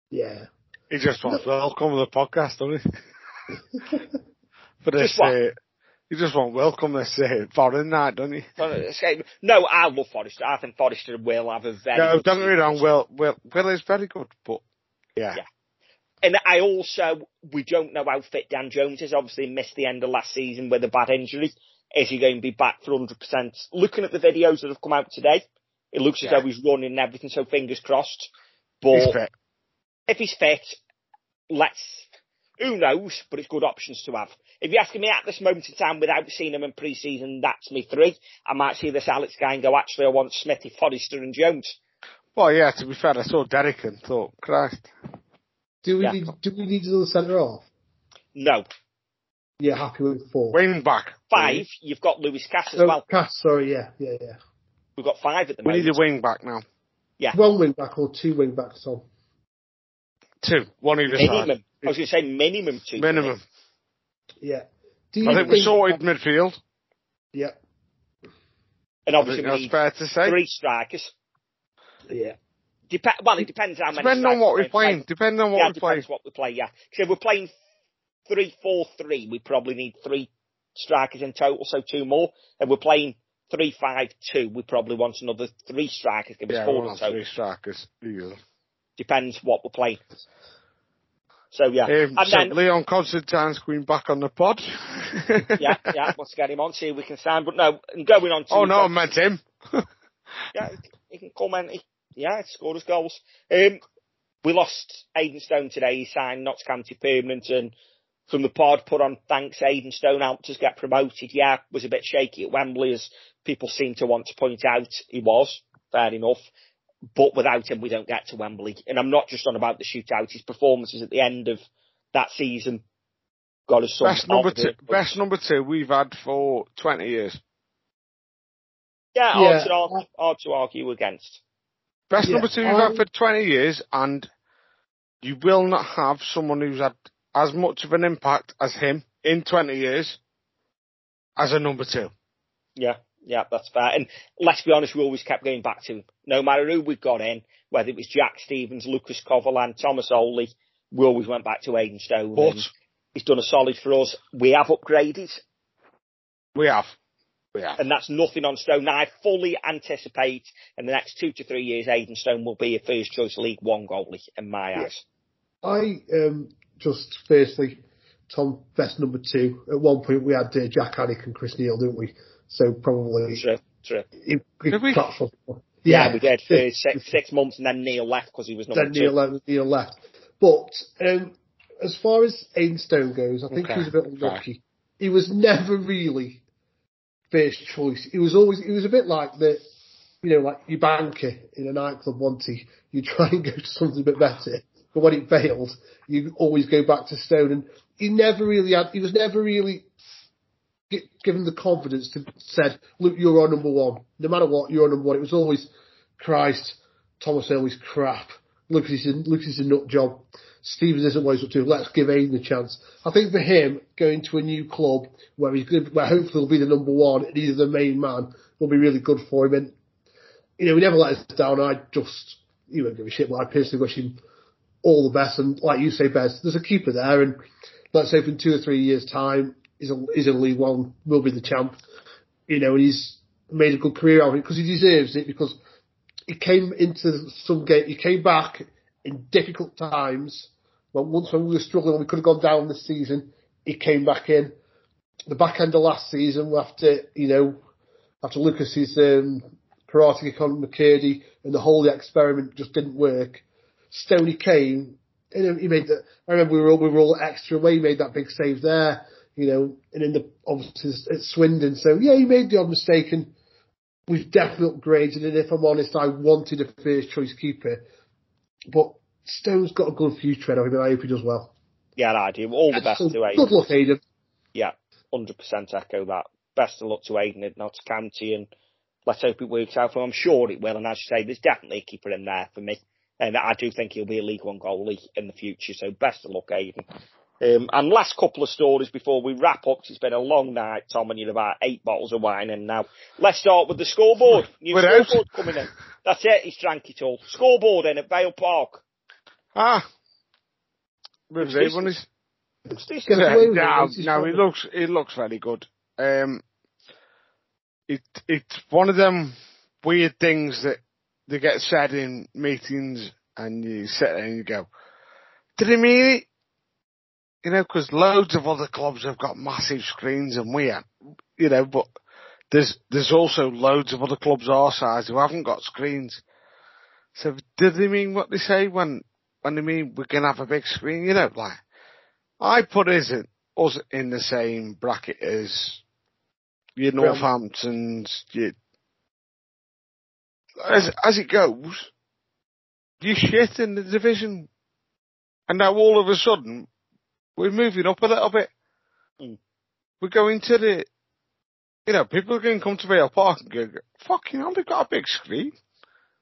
Yeah. He just wants welcome to the podcast, doesn't he? For this, Just what? uh, you just want welcome this uh, foreign night, don't you? No, I love Forrester. I think Forrester will have a very No, don't get me wrong. Will, Will, Will is very good, but yeah, Yeah. And I also, we don't know how fit Dan Jones is. Obviously missed the end of last season with a bad injury. is he going to be back for 100%? Looking at the videos that have come out today, it looks as though he's running and everything, so fingers crossed. He's But fit. if he's fit, let's, who knows, but it's good options to have. If you're asking me at this moment in time without seeing him in pre-season, that's me three. I might see this Alex guy and go, actually, I want Smithy, Forrester and Jones. Well, yeah, to be fair, I saw Derek and thought, Christ. Do we Yeah. need do we need another centre off? No. Yeah, happy with four. Wing back. Five, you've got Lewis Cass as Oh, well. Cass, sorry, yeah, yeah, yeah. We've got five at the We moment. We need a wing back now. Yeah. One wing back or two wing backs, Tom. Two. One either side. minimum. I was going to say minimum two. Minimum. Yeah. Do you I think we sorted midfield. Yeah, And obviously think we that's need fair to say. three strikers. yeah. Dep- well, it depends how many. Depending on what we're play. playing. Depending on what it we play. depends what we play. Yeah, because if we're playing three, four, three, we probably need three strikers in total, so two more. If we're playing three, five, two, we probably want another three strikers. Give us Yeah, four we're in total. three strikers. Yeah. Depends what we're playing. So yeah, Um, and so then Leon Constantine's going back on the pod. yeah, yeah, let's get him on, see if we can sign. But no, and going on to oh no, I meant him. yeah, he can comment. He, yeah, he scored his goals. Um, we lost Aidan Stone today. He signed Notts County permanent, and from the pod put on thanks Aidan Stone helped us get promoted. Yeah, was a bit shaky at Wembley, as people seem to want to point out. He was fair enough, but without him, we don't get to Wembley. And I'm not just on about the shootout. His performances at the end of that season got us some Best number two. positive. Best number two we've had for twenty years. Yeah, Yeah. hard, to argue, hard to argue against. Best Yeah, number two we've um, had for 20 years, and you will not have someone who's had as much of an impact as him in 20 years as a number two. Yeah, yeah, that's fair. And let's be honest, we always kept going back to him. No matter who we got in, whether it was Jack Stevens, Lucas Covolan, Tomas Holy, we always went back to Aidan Stone. But he's done a solid for us. We have upgraded, we have. We have. and that's nothing on Stone. I fully anticipate in the next two to three years, Aidan Stone will be a first choice League One goalie in my eyes. I um, just firstly, Tom, best number two. At one point, we had uh, Jak Alnwick and Chris Neal, didn't we? So probably True, true. he, he Did we? perhaps was- Yeah, we did for six, six months, and then Neil left because he was number Then two. Neil, left- Neil left. But um, as far as Aidan Stone goes, I think Okay, he was a bit okay. unlucky. He was never really first choice. He was always he was a bit like the you know, like your banker in a nightclub wanty, you try and go to something a bit better. But when it failed, you always go back to Stone and he never really had he was never really gi- given the confidence to said, Look, you're our number one. No matter what, you're our number one. It was always Christ, Thomas Early's crap. Lucas is Lucas is a nut job. Stevens isn't what he's up to. Let's give Aidan a chance. I think for him, going to a new club where he's good, where hopefully he'll be the number one and he's the main man will be really good for him. And, you know, he never let us down. I just, he won't give a shit, but I personally wish him all the best. And like you say, Bez, there's a keeper there and let's hope in two or three years time, he's a, he's in League One, will be the champ. You know, and he's made a good career out of it because he deserves it because he came into some game, he came back in difficult times. Well, once when we were struggling, we could have gone down this season, he came back in. The back end of last season, after you know, after Lucas's um, karate on McCurdy and the whole experiment just didn't work, Stoney came he made the. I remember we were all, we were all extra away. He made that big save there, you know, and in the obviously at Swindon. So yeah, he made the odd mistake and we've definitely upgraded. And if I'm honest, I wanted a first choice keeper, but Stone's got a good future ahead of him, and I hope he does well. Yeah, I do. All the best So, to Aidan. good luck, Aidan. Yeah, hundred percent echo that. Best of luck to Aidan at Notts County, and let's hope it works out for him. I'm sure it will. And as you say, there's definitely a keeper in there for me, and I do think he'll be a League One goalie in the future. So best of luck, Aidan. Um, and last couple of stories before we wrap up, it's been a long night, Tom, and you're about eight bottles of wine in now. Let's start with the scoreboard. New We're out. scoreboard coming in. That's it. He's drank it all. Scoreboard in at Vale Park. Ah. With Who's Dave this? on his Let's get Yeah, it. no, This no, fun. it looks it looks very good. Um, it it's one of them weird things that they get said in meetings, and you sit there and you go, "Did he mean it?" You know, because loads of other clubs have got massive screens and we ain't. you know, but there's there's also loads of other clubs our size who haven't got screens. So do they mean what they say when when they mean we're gonna have a big screen? You know, like I put us in, us in the same bracket as your Northamptons. Your, as as it goes, you shit in the division, and now all of a sudden we're moving up a little bit. Mm. We're going to the, you know, people are going to come to Vale Park and go, fucking hell, they've got a big screen.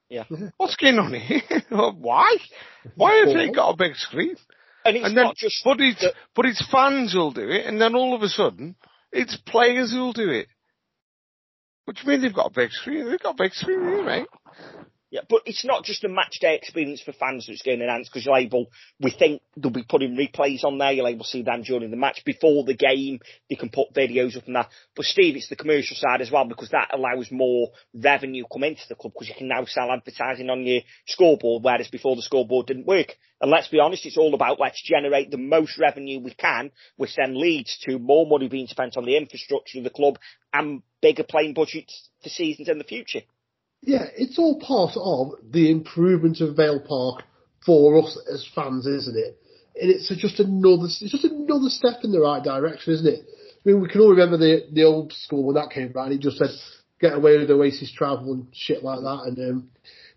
Yeah. What's going on here? Why? Why have they got a big screen? And it's and then, not just but it's, the- but it's fans who'll do it, and then all of a sudden, it's players who'll do it. What do you mean they've got a big screen? They've got a big screen here, mate. Yeah, but it's not just a match day experience for fans that's going to enhance because you're able, we think they'll be putting replays on there. You're able to see them during the match before the game. They can put videos up and that. But Steve, it's the commercial side as well because that allows more revenue come into the club because you can now sell advertising on your scoreboard, whereas before the scoreboard didn't work. And let's be honest, it's all about let's generate the most revenue we can, which then leads to more money being spent on the infrastructure of the club and bigger playing budgets for seasons in the future. Yeah, it's all part of the improvement of Vale Park for us as fans, isn't it? And it's just another, it's just another step in the right direction, isn't it? I mean, we can all remember the the old school when that came around. It just said, "Get away with Oasis travel" and shit like that, and um,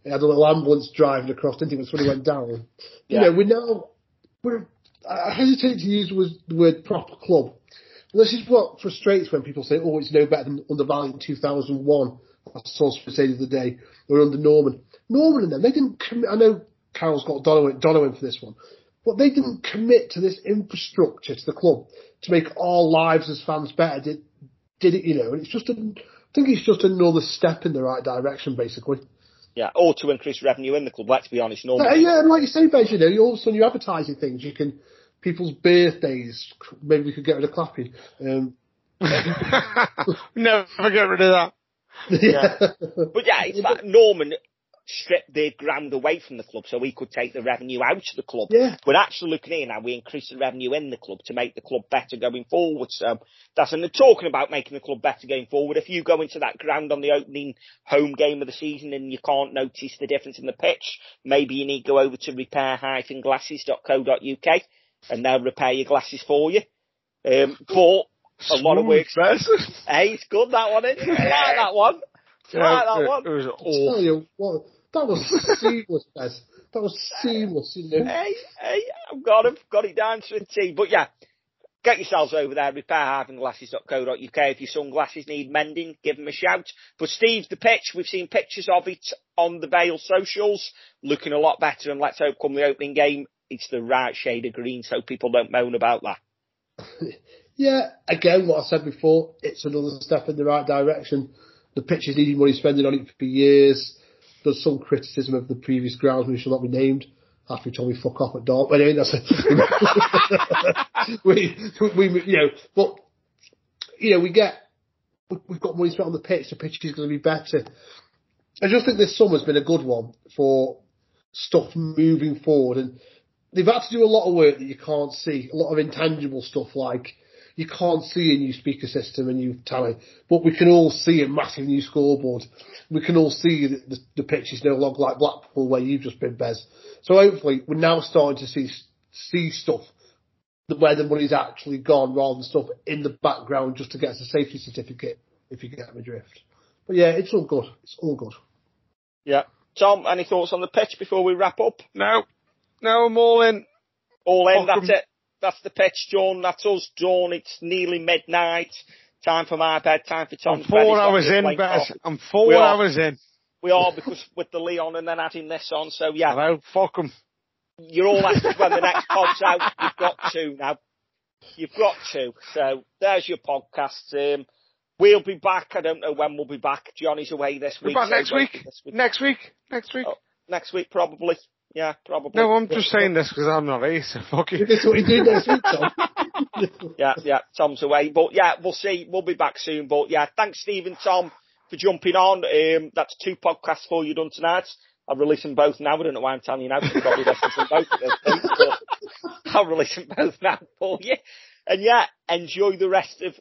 it had a little ambulance driving across. Didn't it? That's when he went down. You know, we're now we're. I hesitate to use the word- the word proper club. This is what frustrates when people say, "Oh, it's no better than under Valiant 2001." I saw someone say the other day, or under Norman. Norman and them, they didn't commit. I know Carol's got Donovan, Donovan for this one, but they didn't commit to this infrastructure to the club to make our lives as fans better. Did did it? You know, and it's just. A, I think it's just another step in the right direction, basically. Yeah, or to increase revenue in the club. Let's be honest, Yeah, normally. yeah, and like you say, Ben, you know, you all of a sudden you're advertising things. You can people's birthdays. Maybe we could get rid of clapping. Um, Never get rid of that. Yeah. But yeah, it's like Norman stripped the ground away from the club so we could take the revenue out of the club. Yeah. We're actually looking here now, we increase the revenue in the club to make the club better going forward. So that's, and they're talking about making the club better going forward. If you go into that ground on the opening home game of the season and you can't notice the difference in the pitch, maybe you need to go over to repair-glasses.co.uk and they'll repair your glasses for you. Um, but a lot of work. Hey, it's good that one, isn't it? I like that one. I like that one. It was tell awful. you what, that was seamless, Bez. That was seamless, you know. Hey, hey, I've got it, got it down to a T. But yeah, get yourselves over there, repair-glasses.co.uk. If your sunglasses need mending, give them a shout. But Steve, the pitch, we've seen pictures of it on the Vale socials, looking a lot better. And let's hope come the opening game, it's the right shade of green so people don't moan about that. Yeah, again, what I said before, it's another step in the right direction. The pitch is needing money spending on it for years. There's some criticism of the previous grounds which shall not be named. After he told me fuck off at Dart. Anyway, that's we, we, you know, but you know, we get we've got money spent on the pitch, the pitch is going to be better. I just think this summer's been a good one for stuff moving forward and they've had to do a lot of work that you can't see, a lot of intangible stuff like you can't see a new speaker system, a new tally, but we can all see a massive new scoreboard. We can all see that the, the pitch is no longer like Blackpool where you've just been, Bez. So hopefully we're now starting to see see stuff where the money's actually gone rather than stuff in the background just to get us a safety certificate, if you get my drift. But yeah, it's all good. It's all good. Yeah. Tom, any thoughts on the pitch before we wrap up? No, no, I'm all in. All in, Welcome. that's it. That's the pitch, John. That's us, John. It's nearly midnight. Time for my bed, time for Tom's I'm four hours in, Bez. I'm four We are. hours in. We are because with the Leon and then adding this on. So yeah, Hello, fuck 'em. you're all asked when the next pod's out. You've got two now. You've got two. So there's your podcast. Um, we'll be back. I don't know when we'll be back. Johnny's away this week. We're week. back so next week. this Next week. Next week. Oh, next week probably. Yeah, probably. No, I'm just saying this because I'm not here, so fuck you. That's what we do next week, Tom. yeah, yeah, Tom's away. But yeah, we'll see. We'll be back soon. But yeah, thanks, Steve and Tom, for jumping on. Um, that's two podcasts for you done tonight. I'll release them both now. I don't know why I'm telling you now. 'cause You've probably listened to both of those things, but I'll release them both now for you. And yeah, enjoy the rest of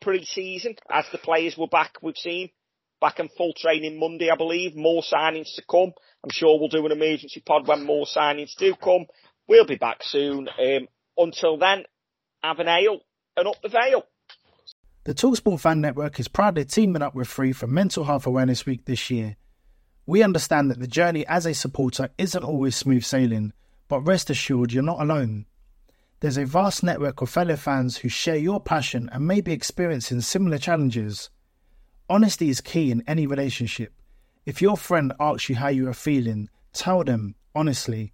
pre-season as the players were back. We've seen back in full training Monday, I believe. More signings to come. I'm sure we'll do an emergency pod when more signings do come. We'll be back soon. Um, until then, have an ale and up the Vale. The Talksport Fan Network is proudly teaming up with Free for Mental Health Awareness Week this year. We understand that the journey as a supporter isn't always smooth sailing, but rest assured you're not alone. There's a vast network of fellow fans who share your passion and may be experiencing similar challenges. Honesty is key in any relationship. If your friend asks you how you are feeling, tell them honestly.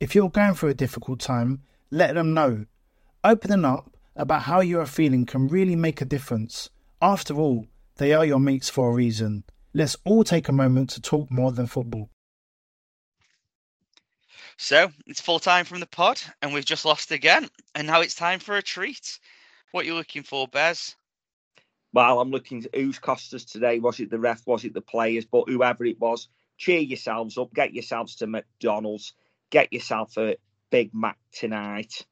If you're going through a difficult time, let them know. Opening up about how you are feeling can really make a difference. After all, they are your mates for a reason. Let's all take a moment to talk more than football. So it's full time from the pod, and we've just lost again. And now it's time for a treat. What are you looking for, Bez? Well, I'm looking at who's cost us today. Was it the ref? Was it the players? But whoever it was, cheer yourselves up. Get yourselves to McDonald's. Get yourself a Big Mac tonight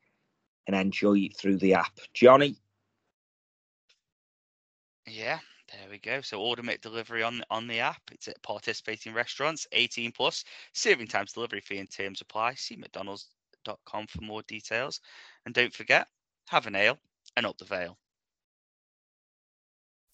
and enjoy it through the app. Johnny? Yeah, there we go. So order delivery on on the app. It's at participating restaurants, 18 plus. Serving times, delivery fee, and terms apply. See McDonald's.com for more details. And don't forget, have an ale and up the Vale.